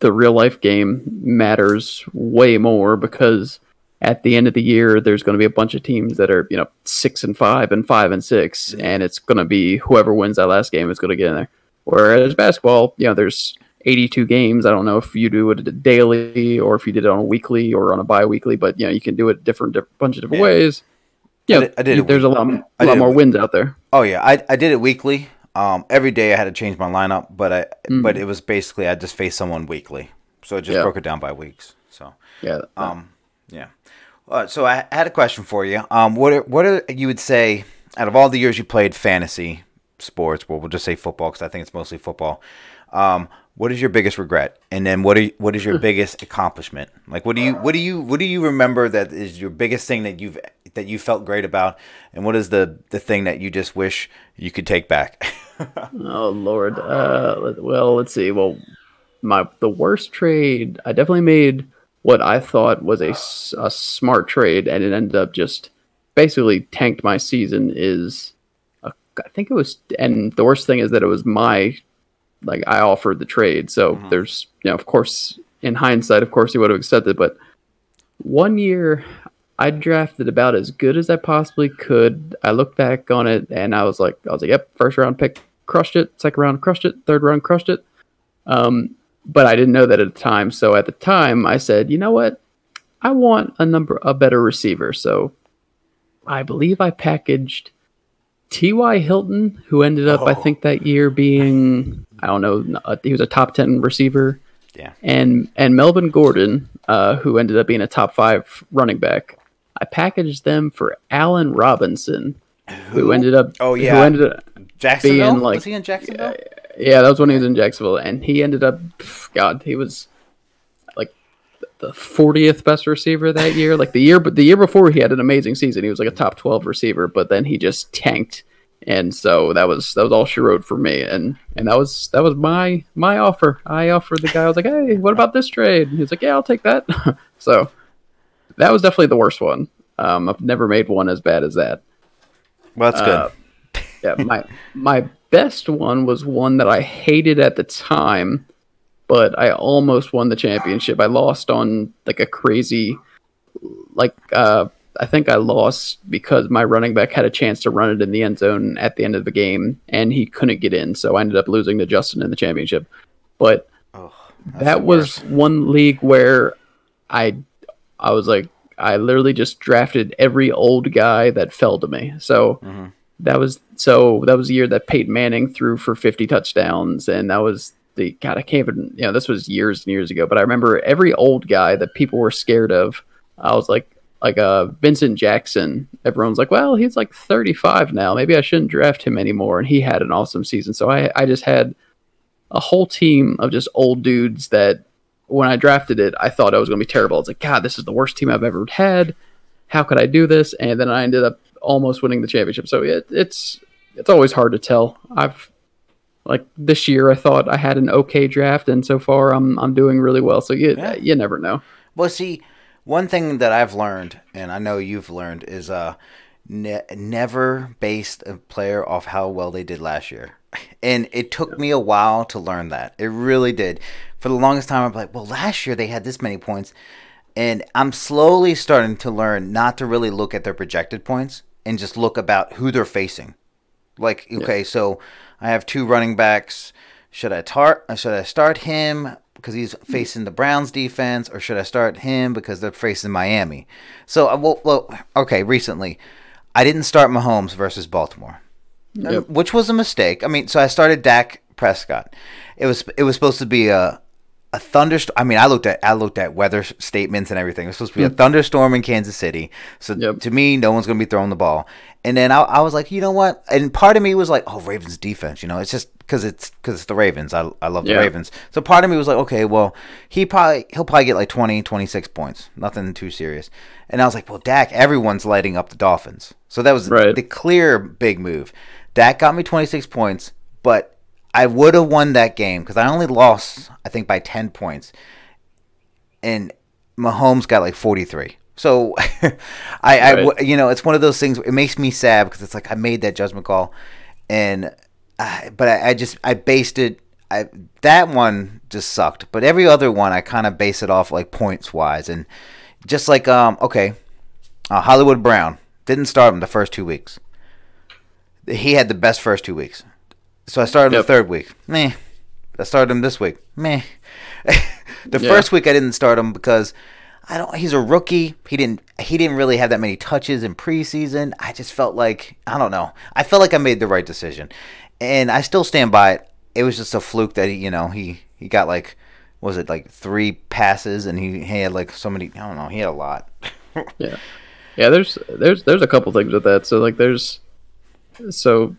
the real life game, matters way more because at the end of the year, there's going to be a bunch of teams that are, you know, six and five and five and six, and it's going to be whoever wins that last game is going to get in there. Whereas basketball, you know, there's 82 games. I don't know if you do it daily or if you did it on a weekly or on a bi-weekly, but you know, you can do it different, different bunch of different yeah. ways. Yeah, I did, I did there's a lot, a lot more wins out there. Oh yeah, I, I did it weekly. Um, every day I had to change my lineup, but I mm-hmm. but it was basically I just faced someone weekly, so it just yeah. broke it down by weeks. So yeah, um, yeah. Uh, so I had a question for you. Um, what are, what are you would say out of all the years you played fantasy sports? Well, we'll just say football because I think it's mostly football. Um, what is your biggest regret? And then what are what is your biggest accomplishment? Like what do you what do you what do you remember that is your biggest thing that you've that you felt great about? And what is the the thing that you just wish you could take back? Oh lord. Uh well let's see. Well my the worst trade i definitely made what i thought was a, a smart trade and it ended up just basically tanked my season is a, I think it was and the worst thing is that it was my like I offered the trade. So mm-hmm. there's, you know, of course, in hindsight, of course, he would have accepted. But one year, I drafted about as good as I possibly could. I looked back on it and I was like, I was like, yep, first round pick, crushed it. Second round, crushed it. Third round, crushed it. Um, but I didn't know that at the time. So at the time, I said, you know what? I want a number, a better receiver. So I believe I packaged T.Y. Hilton, who ended up, oh. I think, that year being I don't know, uh, he was a top ten receiver. Yeah. And and Melvin Gordon, uh, who ended up being a top five running back. I packaged them for Allen Robinson, who, who ended up. Oh yeah. Who ended up Jacksonville? Being like, was he in Jacksonville? Yeah, yeah, that was when he was in Jacksonville, and he ended up. God, he was the 40th best receiver that year. Like the year, but the year before he had an amazing season. He was like a top 12 receiver, but then he just tanked, and so that was that was all she wrote for me. And and that was that was my my offer. I offered the guy. I was like, hey, what about this trade? He's like, yeah, I'll take that. so that was definitely the worst one. Um, I've never made one as bad as that. Well, that's Uh, good. yeah, my my best one was one that I hated at the time, but I almost won the championship. I lost on like a crazy, like uh, I think I lost because my running back had a chance to run it in the end zone at the end of the game, and he couldn't get in, so I ended up losing to Justin in the championship. But Oh, that was one league where I I was like I literally just drafted every old guy that fell to me. So Mhm. that was so that was the year that Peyton Manning threw for 50 touchdowns and that was the God I can't even you know this was years and years ago but I remember every old guy that people were scared of I was like like uh Vincent Jackson everyone's like well he's like 35 now maybe I shouldn't draft him anymore and he had an awesome season so I I just had a whole team of just old dudes that when I drafted it, I thought I was going to be terrible. It's like, God, this is the worst team I've ever had. How could I do this? And then I ended up almost winning the championship. So it, it's it's always hard to tell. I've like this year, I thought I had an okay draft, and so far I'm I'm doing really well. So you Yeah. you never know. Well, see, one thing that I've learned, and I know you've learned, is uh, ne- never based a player off how well they did last year. And it took me a while to learn that. It really did. For the longest time, I'm like, well, last year they had this many points. And I'm slowly starting to learn not to really look at their projected points and just look about who they're facing. Like, okay, so I have two running backs. Should I tar- should I start him because he's facing the Browns defense, or should I start him because they're facing Miami? So, uh, well, well okay, recently I didn't start Mahomes versus Baltimore, Yep. which was a mistake. I mean, so I started Dak Prescott. It was it was supposed to be a a thunderstorm. I mean, I looked at I looked at weather statements and everything. It was supposed to be a hmm. thunderstorm in Kansas City. So Yep. to me, no one's going to be throwing the ball. And then I, I was like, you know what? And part of me was like, oh, Ravens defense. You know, it's just because it's because it's the Ravens. I, I love the Yeah. Ravens. So part of me was like, okay, well, he probably he'll probably get like 20, 26 points. Nothing too serious. And I was like, well, Dak, everyone's lighting up the Dolphins. So that was Right. the clear big move. Dak got me 26 points, but I would have won that game because I only lost, I think, by 10 points. And Mahomes got like 43. So I, I Right. w- you know, it's one of those things. It makes me sad because it's like I made that judgment call, and uh, but I, I just I based it. I that one just sucked, but every other one I kind of base it off like points wise, and just like um okay, uh, Hollywood Brown didn't start him the first two weeks. He had the best first two weeks, so I started him Yep. the third week. Meh. I started him this week. Meh. the Yeah. first week I didn't start him because I don't. He's a rookie. He didn't. He didn't really have that many touches in preseason. I just felt like I don't know. I felt like I made the right decision, and I still stand by it. It was just a fluke that he, you know, he he got like, was it like three passes, and he, he had like so many. I don't know. He had a lot. Yeah, yeah. There's there's there's a couple things with that. So like there's so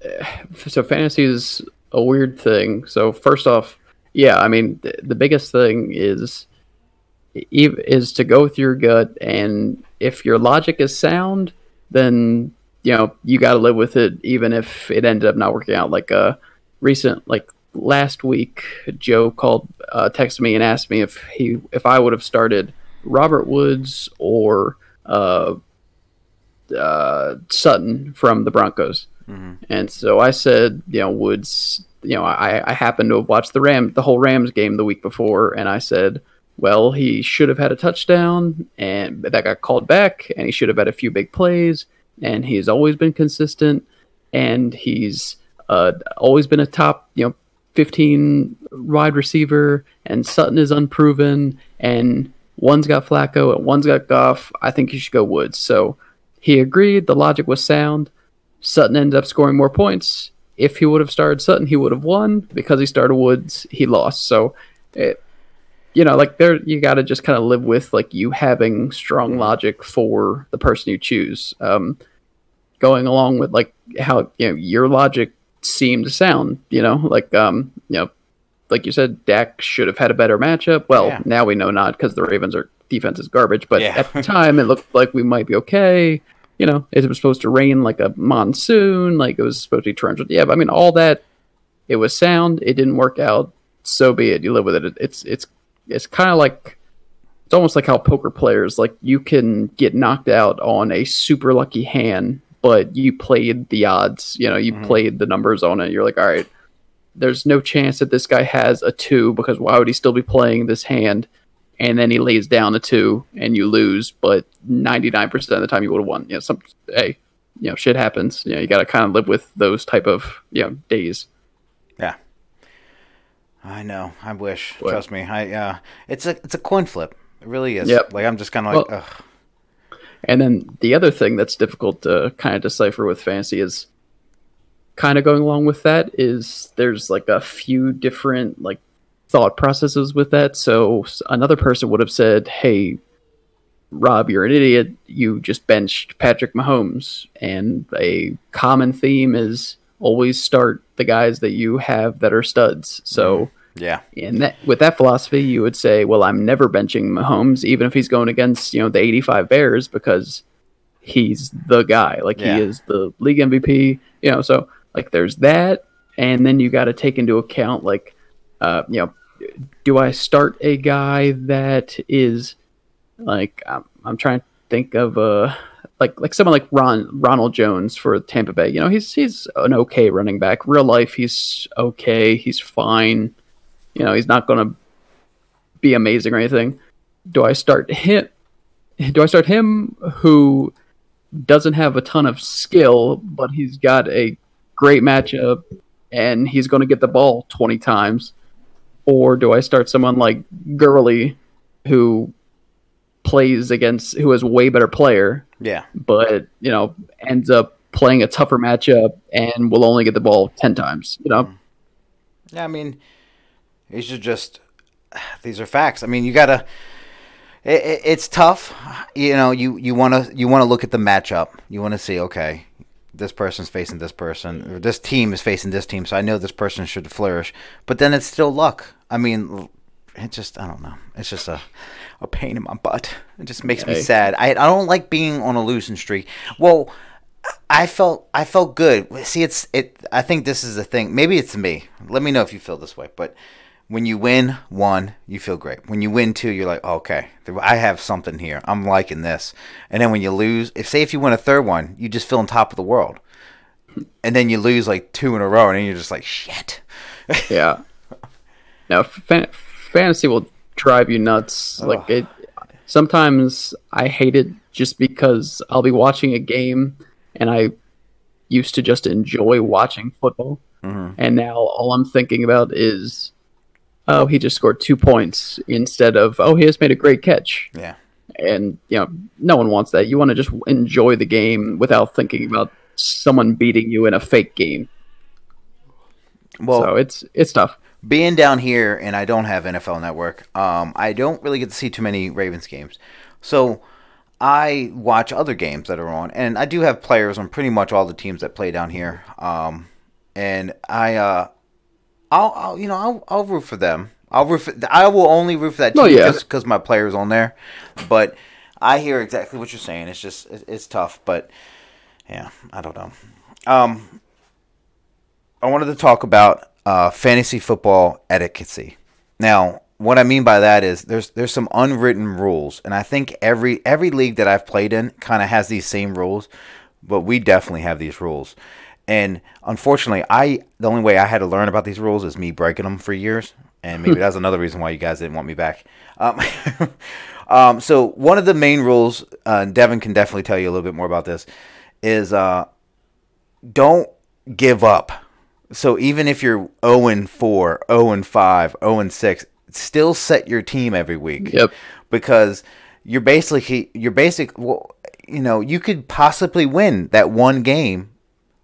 so fantasy is a weird thing. So first off, yeah, I mean th- the biggest thing is is to go with your gut, and if your logic is sound, then you know you got to live with it, even if it ended up not working out. Like a recent like last week, Joe called, uh, texted me and asked me if he if I would have started Robert Woods or uh, uh, Sutton from the Broncos. And so I said, you know, Woods. You know, I, I happened to have watched the Ram, the whole Rams game the week before, and I said, well, he should have had a touchdown, and that got called back, and he should have had a few big plays, and he's always been consistent, and he's uh, always been a top, you know, 15 wide receiver, and Sutton is unproven, and one's got Flacco and one's got Goff. I think you should go Woods. So he agreed. The logic was sound. Sutton ended up scoring more points. If he would have started Sutton, he would have won. Because he started Woods, he lost. So, it, you know, like there, you got to just kind of live with like you having strong logic for the person you choose. Um, going along with like how you know your logic seemed to sound. You know, like um, you know, like you said, Dak should have had a better matchup. Well, Yeah. now we know not because the Ravens are defense is garbage. But Yeah. at the time, it looked like we might be okay. You know, it was supposed to rain like a monsoon. Like it was supposed to be torrential. Yeah, but I mean, all that it was sound. It didn't work out. So be it. You live with it. It's it's it's kind of like it's almost like how poker players like you can get knocked out on a super lucky hand, but you played the odds. You know, you mm-hmm. played the numbers on it. You're like, all right, there's no chance that this guy has a two because why would he still be playing this hand? And then he lays down a two and you lose, but 99% of the time you would have won. You know, some hey, you know, shit happens. You know, you got to kind of live with those type of you know days. Yeah. I know. I wish. What? Trust me. I uh it's a it's a coin flip. It really is. Yep. Like I'm just kind of like Well- ugh. And then the other thing that's difficult to kind of decipher with fantasy is kind of going along with that is there's like a few different like thought processes with that. So another person would have said, "Hey, Rob, you're an idiot. You just benched Patrick Mahomes." And a common theme is always start the guys that you have that are studs. So Yeah. in that with that philosophy, you would say, "Well, I'm never benching Mahomes, even if he's going against you know the 85 Bears, because he's the guy. Like Yeah. he is the league MVP. You know, so like there's that, and then you got to take into account like, uh, you know, do I start a guy that is like I'm, I'm trying to think of uh like like someone like Ron Ronald Jones for Tampa Bay. You know, he's he's an okay running back. Real life, he's okay. He's fine. You know, he's not going to be amazing or anything. Do I start him? Do I start him who doesn't have a ton of skill, but he's got a great matchup and he's going to get the ball 20 times? Or do I start someone like Gurley who plays against, who is a way better player, Yeah. but, you know, ends up playing a tougher matchup and will only get the ball 10 times? You know, mm-hmm. Yeah, I mean, these are just these are facts. I mean, you gotta. It, it, it's tough, you know. You you want to you want to look at the matchup. You want to see, okay, this person's facing this person, or this team is facing this team, so I know this person should flourish. But then it's still luck. I mean, it just I don't know. It's just a a pain in my butt. It just makes me sad. I I don't like being on a losing streak. Well. I felt I felt good. See, it's it. I think this is the thing. Maybe it's me. Let me know if you feel this way. But when you win one, you feel great. When you win two, you're like, oh, okay, I have something here. I'm liking this. And then when you lose, if say if you win a third one, you just feel on top of the world. And then you lose like two in a row, and then you're just like, shit. Yeah. Now, fan- fantasy will drive you nuts. Like it. Sometimes I hate it just because I'll be watching a game and I used to just enjoy watching football, mm-hmm. and now all I'm thinking about is, oh, he just scored two points instead of oh, he has made a great catch. Yeah. And you know, no one wants that. You want to just enjoy the game without thinking about someone beating you in a fake game. Well, so it's it's tough. being down here and I don't have NFL Network, um, I don't really get to see too many Ravens games. So I watch other games that are on, and I do have players on pretty much all the teams that play down here. Um, and I, uh, I'll, I'll, you know, I'll, I'll root for them. I'll root for, I will only root for that team Oh, yeah. just because my player's on there. But I hear exactly what you're saying. It's just, it- it's tough. But yeah, I don't know. Um, I wanted to talk about uh, fantasy football etiquette. Now, what I mean by that is there's there's some unwritten rules, and I think every every league that I've played in kind of has these same rules, but we definitely have these rules. And unfortunately, I the only way I had to learn about these rules is me breaking them for years, and maybe that's another reason why you guys didn't want me back. Um, um, so one of the main rules, uh, and Devin can definitely tell you a little bit more about this, is uh, don't give up. So even if you're 0 and 4, 0 and 5, 0 and 6, still set your team every week. Yep. Because you're basically you're basic well, you know, you could possibly win that one game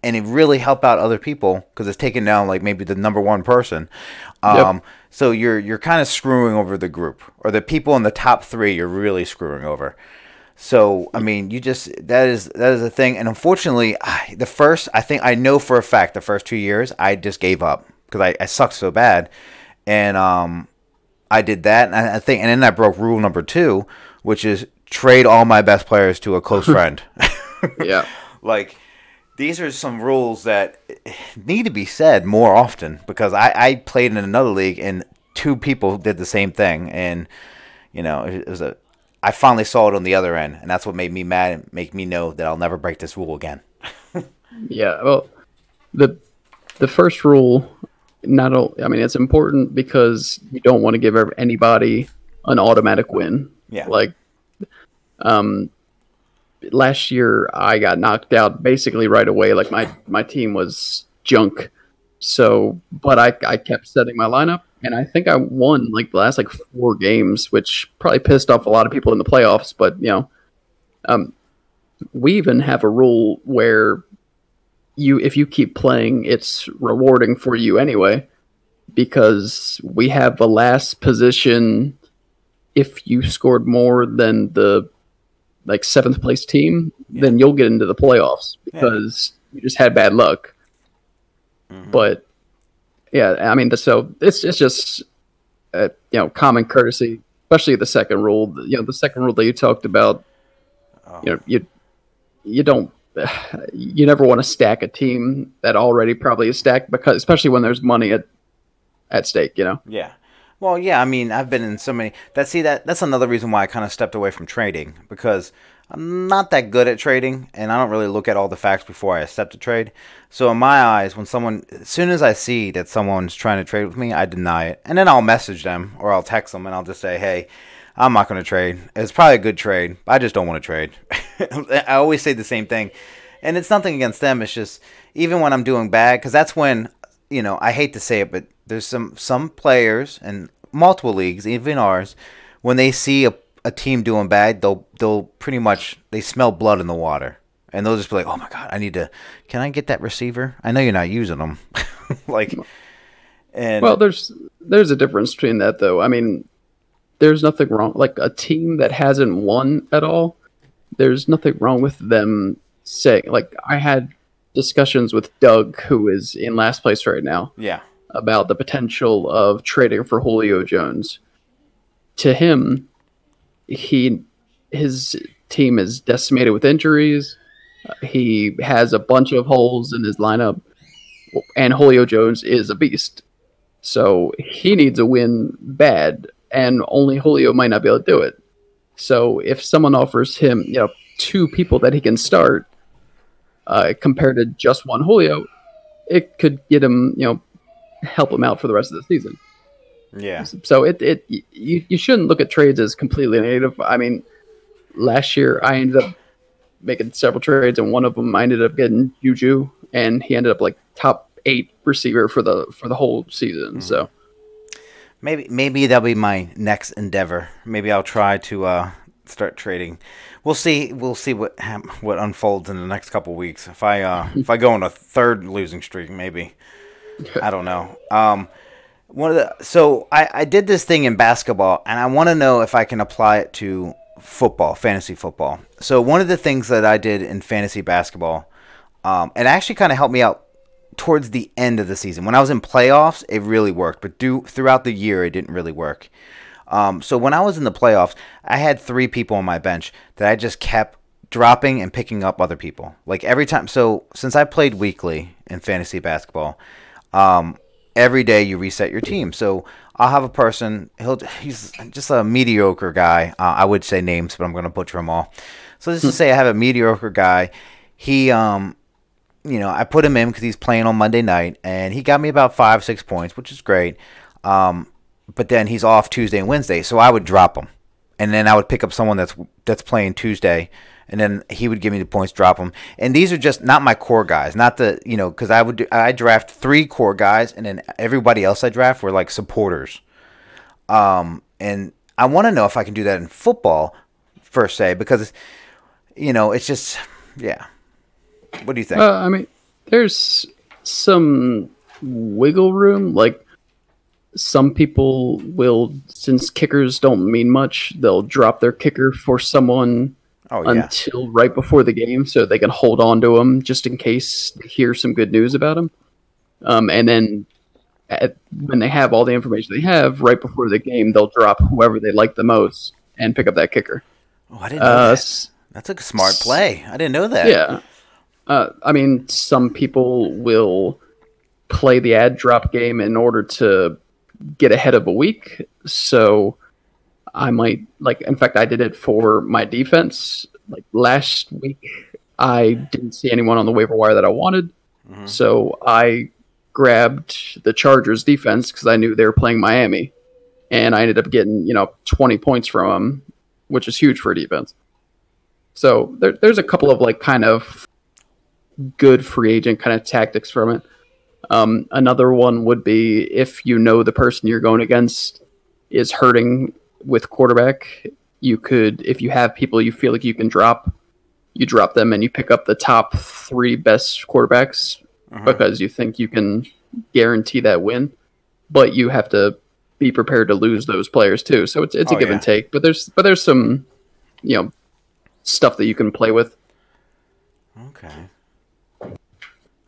and it really help out other people because it's taking down like maybe the number one person. Um, so you're you're kind of screwing over the group or the people in the top 3 you're really screwing over. So I mean, you just that is that is a thing, and unfortunately, I, the first I think I know for a fact the first two years I just gave up because I, I sucked so bad, and um, I did that, and I, I think, and then I broke rule number two, which is trade all my best players to a close friend. Yeah. like these are some rules that need to be said more often because I, I played in another league and two people did the same thing and you know it was a I finally saw it on the other end and that's what made me mad and make me know that I'll never break this rule again. Yeah, well, the the first rule, not only I mean, it's important because you don't want to give anybody an automatic win. Yeah. Like, um, last year I got knocked out basically right away. Like my my team was junk. So, but I I kept setting my lineup, and I think I won like the last like four games, which probably pissed off a lot of people in the playoffs. But you know, um, we even have a rule where you if you keep playing it's rewarding for you anyway because we have the last position if you scored more than the like seventh place team then you'll get into the playoffs because you just had bad luck. But yeah i mean so it's, it's just uh, you know common courtesy especially the second rule. You know the second rule that you talked about you know you you don't you never want to stack a team that already probably is stacked because especially when there's money at at stake you know? Yeah. Well, yeah, I mean, I've been in so many that see that that's another reason why I kind of stepped away from trading because I'm not that good at trading and I don't really look at all the facts before I accept a trade. So in my eyes, when someone as soon as I see that someone's trying to trade with me, I deny it. And then I'll message them or I'll text them and I'll just say, "Hey, I'm not going to trade. It's probably a good trade. I just don't want to trade." I always say the same thing. And it's nothing against them. It's just even when I'm doing bad cuz that's when you know, I hate to say it, but there's some some players and multiple leagues, even ours, when they see a, a team doing bad, they'll they'll pretty much they smell blood in the water, and they'll just be like, "Oh my god, I need to. Can I get that receiver? I know you're not using them." like, and well there's there's a difference between that though i mean there's nothing wrong like a team that hasn't won at all there's nothing wrong with them saying like i had discussions with doug who is in last place right now yeah, about the potential of trading for Julio Jones. To him, he his team is decimated with injuries. He has a bunch of holes in his lineup, and Julio Jones is a beast. So he needs a win bad, and only Julio might not be able to do it. So if someone offers him, you know, two people that he can start, uh, compared to just one Julio, it could get him, you know, help him out for the rest of the season. yeah, So it it you, you shouldn't look at trades as completely negative. I mean, last year I ended up making several trades, and one of them I ended up getting Juju, and he ended up like top eight receiver for the for the whole season. So maybe maybe that'll be my next endeavor. Maybe I'll try to uh, start trading. We'll see. We'll see what what unfolds in the next couple weeks. If I uh, if I go on a third losing streak, maybe I don't know. Um, one of the so I, I did this thing in basketball, and I want to know if I can apply it to football, fantasy football. So one of the things that I did in fantasy basketball, um, it actually kind of helped me out towards the end of the season. When I was in playoffs, it really worked, but do throughout the year, it didn't really work. Um, so when I was in the playoffs, I had three people on my bench that I just kept dropping and picking up other people. Like every time. So since I played weekly in fantasy basketball, um, every day you reset your team. So I'll have a person. He'll he's just a mediocre guy. Uh, I would say names, but I'm going to butcher them all. So just to say, I have a mediocre guy. He um you know, I put him in because he's playing on Monday night, and he got me about five, six points, which is great. Um, but then he's off Tuesday and Wednesday, so I would drop him, and then I would pick up someone that's that's playing Tuesday, and then he would give me the points, drop him. And these are just not my core guys, not the you know, because I would I draft three core guys, and then everybody else I draft were like supporters. Um, and I want to know if I can do that in football, per se, because you know, it's just yeah. What do you think? uh, I mean, there's some wiggle room. Like some people will, since kickers don't mean much, they'll drop their kicker for someone oh yeah. until right before the game so they can hold on to him just in case they hear some good news about him. Um, and then at, when they have all the information they have right before the game, they'll drop whoever they like the most and pick up that kicker. Oh, I didn't know Uh, that. That's a smart play. I didn't know that. yeah. Uh, I mean, some people will play the add drop game in order to get ahead of a week. So I might, like, in fact, I did it for my defense. Like last week, I didn't see anyone on the waiver wire that I wanted. Mm-hmm. So I grabbed the Chargers defense because I knew they were playing Miami. And I ended up getting, you know, 20 points from them, which is huge for a defense. So there, there's a couple of like kind of good free agent kind of tactics from it. Um, another one would be if you know the person you're going against is hurting with quarterback, you could, if you have people you feel like you can drop, you drop them and you pick up the top three best quarterbacks because you think you can guarantee that win. But you have to be prepared to lose those players too. So it's it's a Oh, give yeah. and take. But there's but there's some you know stuff that you can play with. Okay.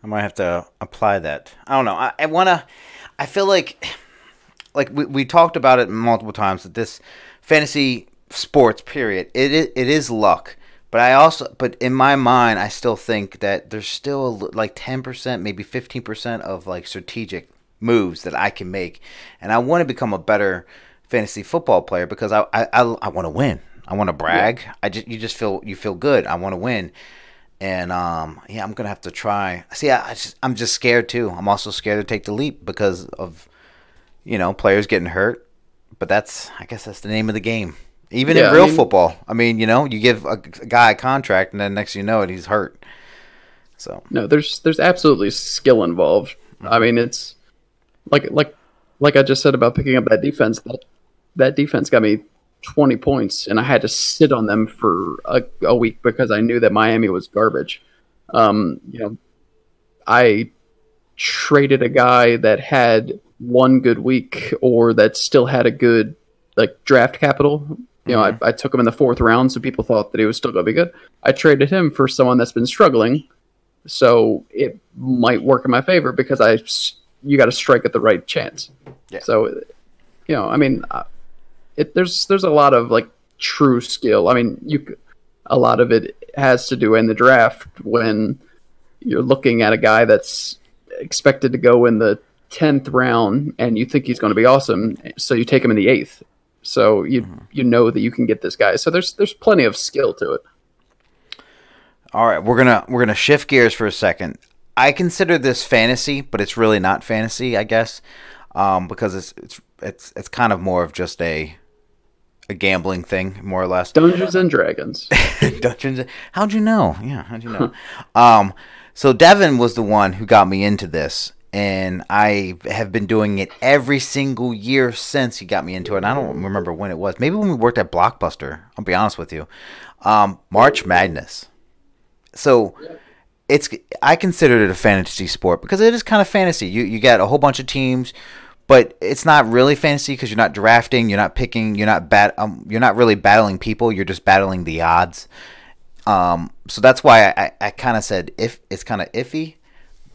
I might have to apply that. I don't know. I, I want to. I feel like, like we, we talked about it multiple times that this fantasy sports period it is, it is luck. But I also, but in my mind, I still think that there's still like ten percent, maybe fifteen percent of like strategic moves that I can make, and I want to become a better fantasy football player because I I, I, I want to win. I want to brag. I just you just feel you feel good. I want to win and um, yeah, I'm gonna have to try. See, I, I just, I'm just scared too. I'm also scared to take the leap because of, you know, players getting hurt. But that's, I guess, that's the name of the game. Even Yeah, in I real mean- football, I mean, you know, you give a, a guy a contract, and then next thing you know it, he's hurt. So No, there's there's absolutely skill involved. I mean, it's like like like I just said about picking up that defense. That that defense got me 20 points, and I had to sit on them for a, a week because I knew that Miami was garbage. Um, you know, I traded a guy that had one good week or that still had a good like draft capital. You know, I, I took him in the fourth round, so people thought that he was still going to be good. I traded him for someone that's been struggling, so it might work in my favor because I you got to strike at the right chance. Yeah. So, you know, I mean, it there's there's a lot of like true skill. I mean, you a lot of it has to do in the draft when you're looking at a guy that's expected to go in the tenth round and you think he's going to be awesome, so you take him in the eighth. So you you know that you can get this guy. So there's there's plenty of skill to it. All right, we're gonna we're gonna shift gears for a second. I consider this fantasy, but it's really not fantasy, I guess, um, because it's it's it's it's kind of more of just a a gambling thing, more or less. Dungeons and Dragons. Dungeons. How'd you know? Yeah, how'd you know? um, so Devin was the one who got me into this, and I have been doing it every single year since he got me into it. And I don't remember when it was. Maybe when we worked at Blockbuster. I'll be honest with you. Um, March Madness. So it's I consider it a fantasy sport because it is kind of fantasy. You you got a whole bunch of teams, but it's not really fantasy because you're not drafting, you're not picking, you're not bat, um, you're not really battling people. You're just battling the odds. Um, so that's why I, I, I kind of said if it's kind of iffy,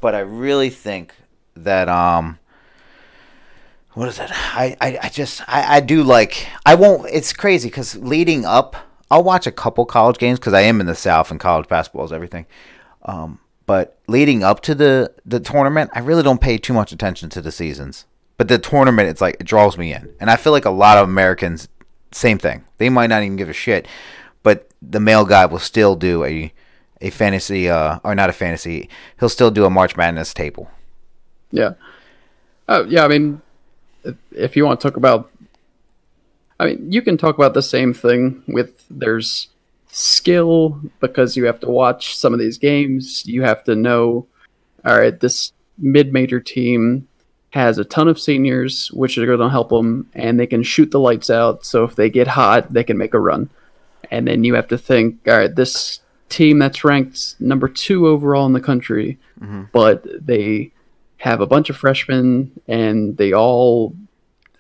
but I really think that um, what is it? I, I, I just I, I do like I won't. It's crazy because leading up, I'll watch a couple college games because I am in the South and college basketball is everything. Um, but leading up to the the tournament, I really don't pay too much attention to the seasons. But the tournament, it's like it draws me in, and I feel like a lot of Americans, same thing. They might not even give a shit, but the male guy will still do a a fantasy uh, or not a fantasy. He'll still do a March Madness table. Yeah. Oh, yeah. I mean, if, if you want to talk about, I mean, you can talk about the same thing with there's skill because you have to watch some of these games. You have to know, all right, this mid-major team has a ton of seniors, which are going to help them, and they can shoot the lights out. So if they get hot, they can make a run. And then you have to think, all right, this team that's ranked number two overall in the country, mm-hmm. but they have a bunch of freshmen and they all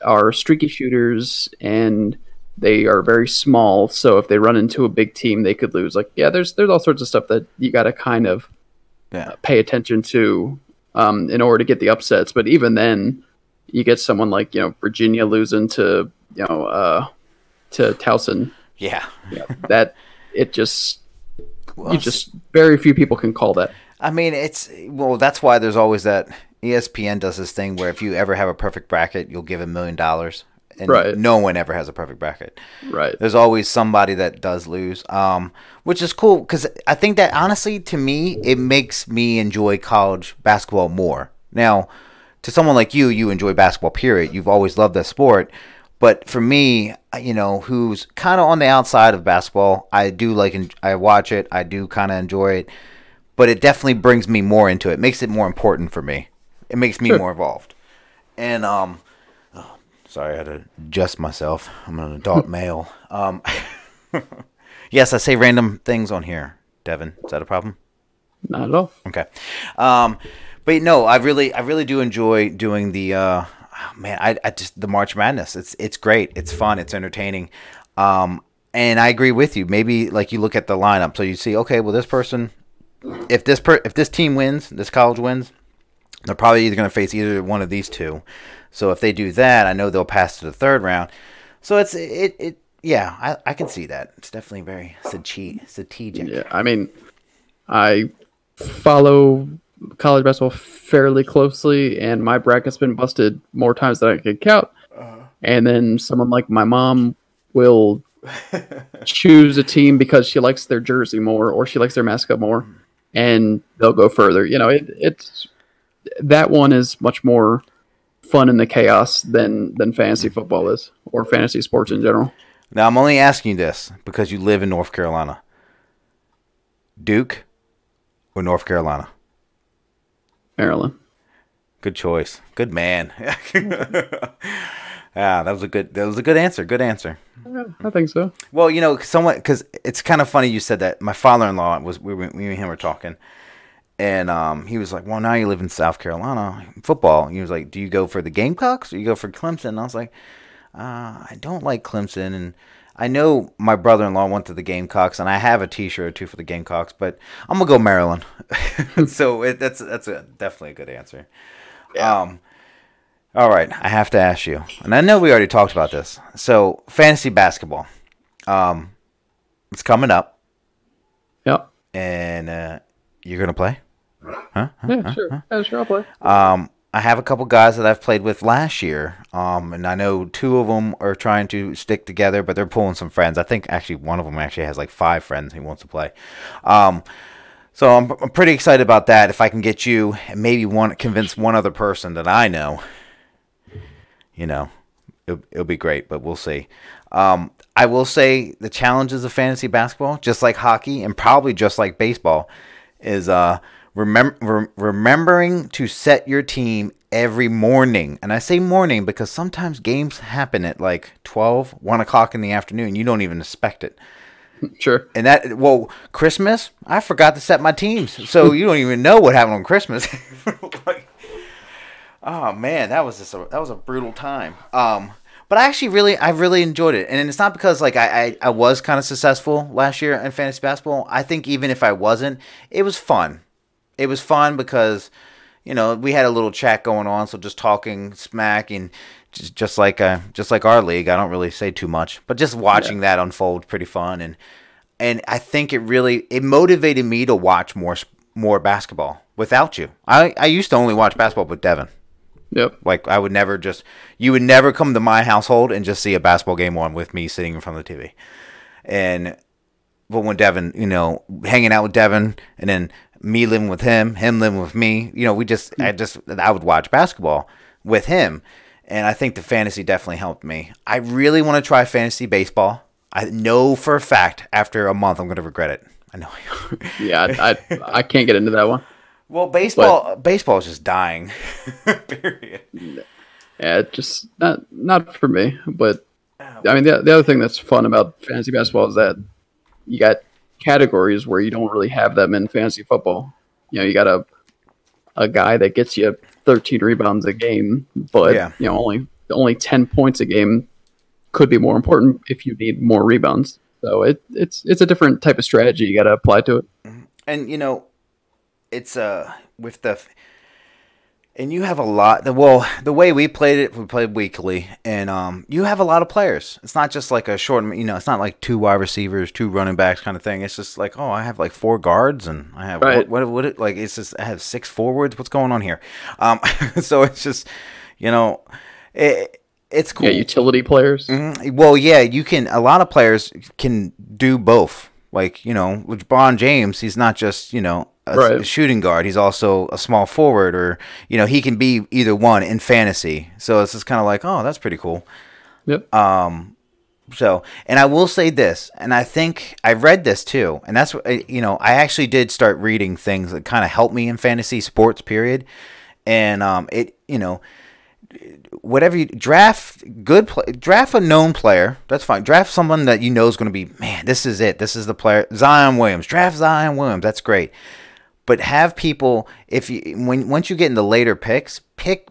are streaky shooters and they are very small so if they run into a big team they could lose like yeah there's there's all sorts of stuff that you got to kind of Yeah. pay attention to um, in order to get the upsets but even then you get someone like you know Virginia losing to you know uh, to Towson. Yeah. Yeah, that it just Well, you just very few people can call that. I mean, it's well. That's why there's always that. ESPN does this thing where if you ever have a perfect bracket, you'll give a million dollars, and Right. no one ever has a perfect bracket. Right. There's always somebody that does lose, um, which is cool because I think that honestly, to me, it makes me enjoy college basketball more. Now, to someone like you, you enjoy basketball. Period. You've always loved that sport. But for me, you know, who's kind of on the outside of basketball, I do like. en- I watch it. I do kind of enjoy it. But it definitely brings me more into it. Makes it more important for me. It makes me Sure. more involved. And um, sorry, I had to adjust myself. I'm an adult male. Um, yes, I say random things on here. Devin, is that a problem? Not at all. Okay. Um, but no, I really, I really do enjoy doing the. Uh, man, I, I just the March Madness. It's it's great. It's fun. It's entertaining. Um, and I agree with you. Maybe like you look at the lineup, so you see, okay, well, this person, if this per, if this team wins, this college wins, they're probably either going to face either one of these two. So if they do that, I know they'll pass to the third round. So it's it it yeah, I, I can see that. It's definitely very strategic. Yeah, I mean, I follow college basketball fairly closely, and my bracket's been busted more times than I can count. Uh-huh. And then someone like my mom will choose a team because she likes their jersey more or she likes their mascot more, mm. and they'll go further. You know, it, it's that one is much more fun in the chaos than than fantasy football is or fantasy sports in general. Now I'm only asking you this because you live in North Carolina. Duke or North Carolina? Maryland. Good choice. Good man. yeah, that was a good that was a good answer. Good answer. Yeah, I think so. Well, you know, someone because it's kind of funny you said that. My father-in-law was we were, me and him were talking, and um, he was like, "Well, now you live in South Carolina, football." He was like, "Do you go for the Gamecocks or you go for Clemson?" And I was like, uh, "I don't like Clemson." And I know my brother-in-law went to the Gamecocks, and I have a T-shirt or two for the Gamecocks, but I'm gonna go Maryland. so it, that's that's a, definitely a good answer. Um, all right, I have to ask you, and I know we already talked about this. So fantasy basketball, um, it's coming up, Yep. and uh, you're gonna play. Huh? Yeah, sure. Yeah, sure, I'll play. Um, I have a couple guys that I've played with last year, um, and I know two of them are trying to stick together, but they're pulling some friends. I think actually one of them actually has like five friends he wants to play. Um, so I'm, I'm pretty excited about that. If I can get you and maybe one convince one other person that I know, you know, it'll, it'll be great. But we'll see. Um, I will say the challenges of fantasy basketball, just like hockey and probably just like baseball, is uh, remem- re- remembering to set your team every morning. And I say morning because sometimes games happen at like 12, 1 o'clock in the afternoon. You don't even expect it. Sure. And that, well, Christmas, I forgot to set my teams. So you don't even know what happened on Christmas. like, oh man, that was just a, that was a brutal time. Um, but I actually really, I really enjoyed it. And it's not because like I, I, I was kind of successful last year in fantasy basketball. I think even if I wasn't, it was fun. It was fun because, you know, we had a little chat going on. So just talking smack and just, just like, uh, just like our league, I don't really say too much, but just watching that unfold, pretty fun. And, and I think it really it motivated me to watch more more basketball without you. I I used to only watch basketball with Devin. Yep. Like I would never just you would never come to my household and just see a basketball game on with me sitting in front of the TV. And but when Devin, you know, hanging out with Devin and then me living with him, him living with me, you know, we just I mm. just I would watch basketball with him. And I think the fantasy definitely helped me. I really want to try fantasy baseball. I know for a fact after a month I'm going to regret it. I know. Yeah, I, I, I can't get into that one. Well, baseball baseball is just dying. Period. Yeah, just not not for me. But oh. I mean, the, the other thing that's fun about fantasy basketball is that you got categories where you don't really have them in fantasy football. You know, you got a a guy that gets you 13 rebounds a game, but Yeah. you know only only 10 points a game could be more important if you need more rebounds. So it, it's it's a different type of strategy you got to apply to it. Mm-hmm. and you know it's uh with the and you have a lot. the Well, the way we played it, we played weekly, and um, you have a lot of players. It's not just like a short, you know, it's not like two wide receivers, two running backs kind of thing. It's just like, oh, I have like four guards, and I have Right. what, what, what it, like it's just I have six forwards. What's going on here? Um, so it's just, you know, it, it's cool. Yeah, utility players. Mhm. Well, yeah, you can. A lot of players can do both. Like you know, with Bron James, he's not just you know a, Right. a shooting guard. He's also a small forward, or you know, he can be either one in fantasy. So it's just kind of like, oh, that's pretty cool. Yep. Um, so, and I will say this, and I think I read this too, and that's what you know, I actually did start reading things that kind of helped me in fantasy sports. Period, and um, it you know, whatever you draft, good play, draft a known player. That's fine. Draft someone that you know is going to be man. This is it. This is the player. Zion Williams. Draft Zion Williams. That's great. But have people if you when once you get into later picks, pick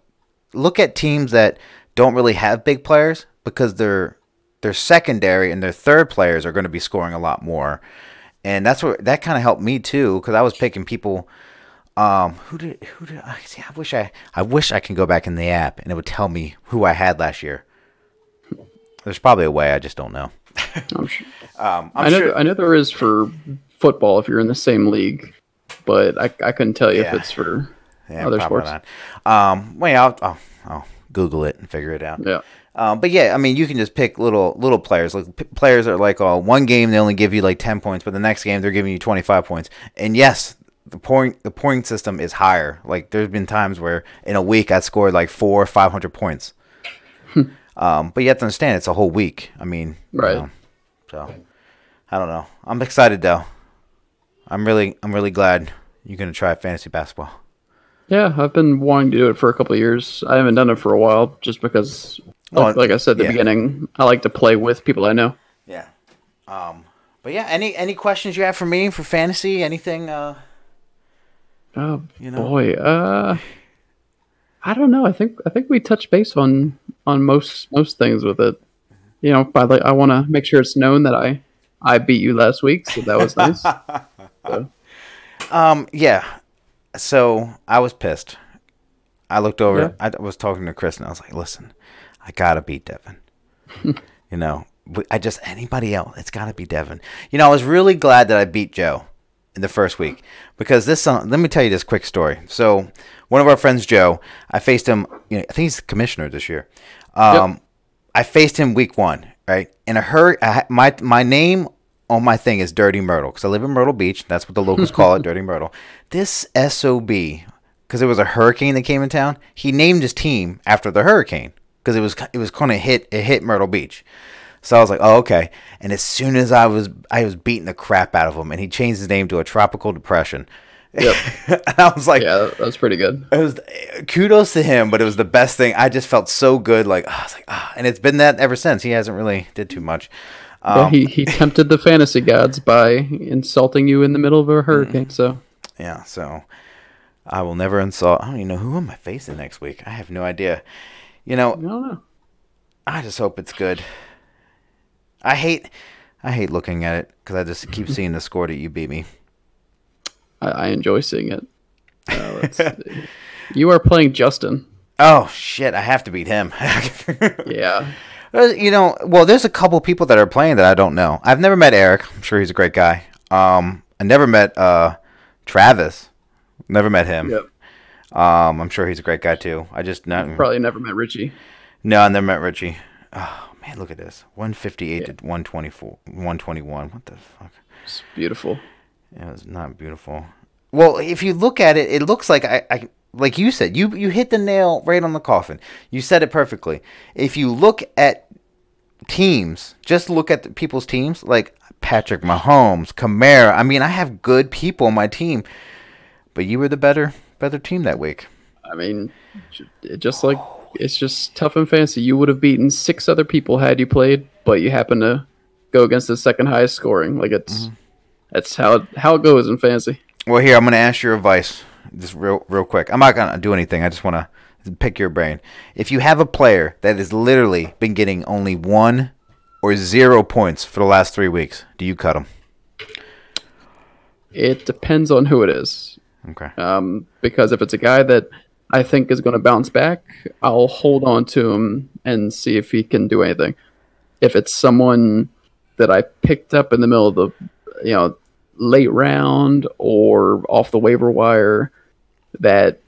look at teams that don't really have big players because their their secondary and their third players are going to be scoring a lot more. And that's what that kind of helped me too because I was picking people um, who did who did I see? I wish I I wish I can go back in the app and it would tell me who I had last year. There's probably a way I just don't know. I'm sure. Um, I'm I know. sure. I know there is for football if you're in the same league, but I, I couldn't tell you Yeah. if it's for yeah, other sports. not. Um, wait, I'll, I'll I'll Google it and figure it out. Yeah. Um, but yeah, I mean, you can just pick little little players. Like p- players are like, oh, one game they only give you like ten points, but the next game they're giving you twenty five points. And yes, the point the point system is higher. Like there's been times where in a week I scored like four or five hundred points. um, but you have to understand it's a whole week. I mean, you Right. know, so I don't know. I'm excited though. I'm really I'm really glad you're gonna try fantasy basketball. Yeah, I've been wanting to do it for a couple of years. I haven't done it for a while, just because, like, Oh, like I said at the yeah. beginning, I like to play with people I know. Yeah. Um. But yeah, any any questions you have for me for fantasy? Anything? Uh. Oh You know? boy, uh, I don't know. I think I think we touched base on on most most things with it. You know, I like I want to make sure it's known that I I beat you last week, so that was nice. So, Um. Yeah. So I was pissed. I looked over. Yeah. I was talking to Chris, and I was like, "Listen, I gotta beat Devin. you know, I just anybody else. It's gotta be Devin. You know, I was really glad that I beat Joe in the first week because this. Uh, let me tell you this quick story. So one of our friends, Joe, I faced him. You know, I think he's the commissioner this year. Um, I faced him week one, right? In a hurry, I, my my name on my thing is Dirty Myrtle because I live in Myrtle Beach. That's what the locals call it, Dirty Myrtle. This sob, because it was a hurricane that came in town. He named his team after the hurricane because it was it was going to hit it hit Myrtle Beach. So I was like, oh okay. And as soon as I was I was beating the crap out of him, and he changed his name to a tropical depression. Yep. I was like, yeah, that, was pretty good. it was kudos to him, but it was the best thing. I just felt so good, like I was like, ah, and it's been that ever since. He hasn't really did too much. Um, he he tempted the fantasy gods by insulting you in the middle of a hurricane. So yeah, so I will never insult. I don't even know who am I facing next week. I have no idea. You know, I don't know. I just hope it's good. I hate, I hate looking at it because I just keep seeing the score that you beat me. I, I enjoy seeing it. Uh, you are playing Justin. Oh shit! I have to beat him. Yeah. Uh, You know, well, there's a couple people that are playing that I don't know. I've never met Eric. I'm sure he's a great guy. Um, I never met uh, Travis. Never met him. Yep. Um, I'm sure he's a great guy too. I just not, Probably never met Richie. no, I never met Richie. Oh man, look at this. 158 to 124, 121. What the fuck? It's beautiful. It was not beautiful. Well, if you look at it, it looks like I, I like you said, you you hit the nail right on the coffin. You said it perfectly. If you look at teams, just look at the people's teams, like Patrick Mahomes, Kamara. I mean, I have good people on my team, but you were the better better team that week. I mean, just like it's just tough and fancy. You would have beaten six other people had you played, but you happen to go against the second highest scoring. Like it's mm-hmm. that's how it, how it goes in fantasy. Well, here I'm going to ask your advice, just real real quick. I'm not to do anything. I just want to pick your brain. If you have a player that has literally been getting only one or zero points for the last three weeks, do you cut him? It depends on who it is. Okay. Um, because if it's a guy that I think is going to bounce back, I'll hold on to him and see if he can do anything. If it's someone that I picked up in the middle of the, you know, late round or off the waiver wire that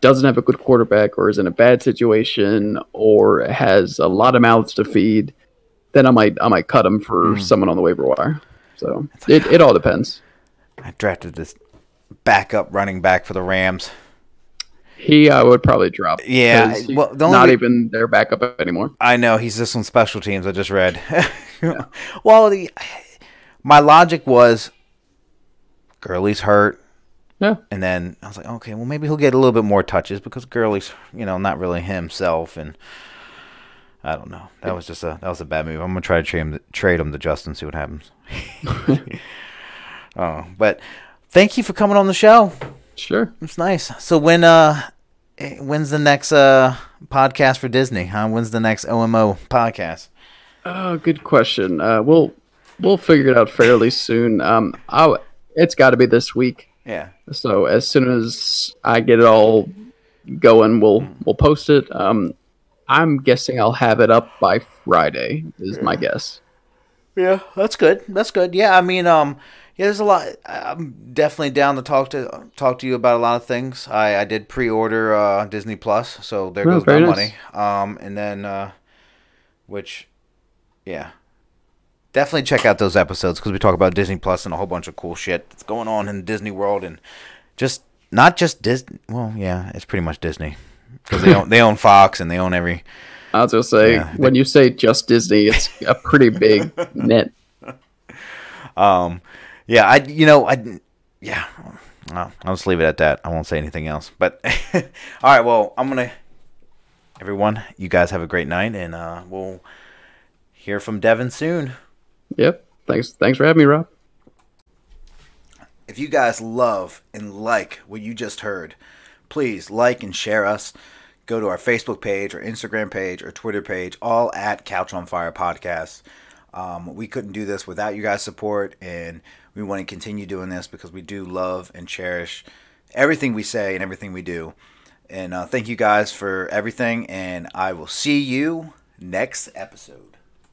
doesn't have a good quarterback or is in a bad situation or has a lot of mouths to feed, then I might I might cut him for hmm. someone on the waiver wire. So it, it all depends. I drafted this backup running back for the Rams. He I would probably drop. Yeah, well, the only not re- even their backup anymore. I know he's just on special teams. I just read. well, the, my logic was, Gurley's hurt, Yeah. and then I was like, okay, well maybe he'll get a little bit more touches because Gurley's, you know, not really himself, and I don't know. That was just a that was a bad move. I'm gonna try to trade him, trade him to Justin, see what happens. oh, but thank you for coming on the show. Sure. It's nice. So when uh eh, when's the next uh podcast for Disney? Huh? When's the next OMO podcast? Oh, good question. Uh, we'll we'll figure it out fairly soon. Um, I it's got to be this week. Yeah. So as soon as I get it all going, we'll we'll post it. Um, I'm guessing I'll have it up by Friday. Is my guess. Yeah, that's good. That's good. Yeah, I mean, um, yeah, there's a lot. I'm definitely down to talk to talk to you about a lot of things. I I did pre-order uh, Disney Plus, so there Oh, goes my nice. money. Um, and then uh, which, yeah, definitely check out those episodes because we talk about Disney Plus and a whole bunch of cool shit that's going on in Disney World and just not just Disney. Well, yeah, it's pretty much Disney because they own they own Fox and they own every. I was gonna say Yeah. when you say just Disney, it's a pretty big net. Um, yeah, I you know I yeah, well, I'll just leave it at that. I won't say anything else. But all right, well, I'm gonna everyone. You guys have a great night, and uh, we'll hear from Devin soon. Yep. Thanks. Thanks for having me, Rob. If you guys love and like what you just heard, please like and share us. Go to our Facebook page, or Instagram page, or Twitter page, all at Couch on Fire Podcast. Um, we couldn't do this without you guys' support, and we want to continue doing this because we do love and cherish everything we say and everything we do. And uh, thank you guys for everything, and I will see you next episode.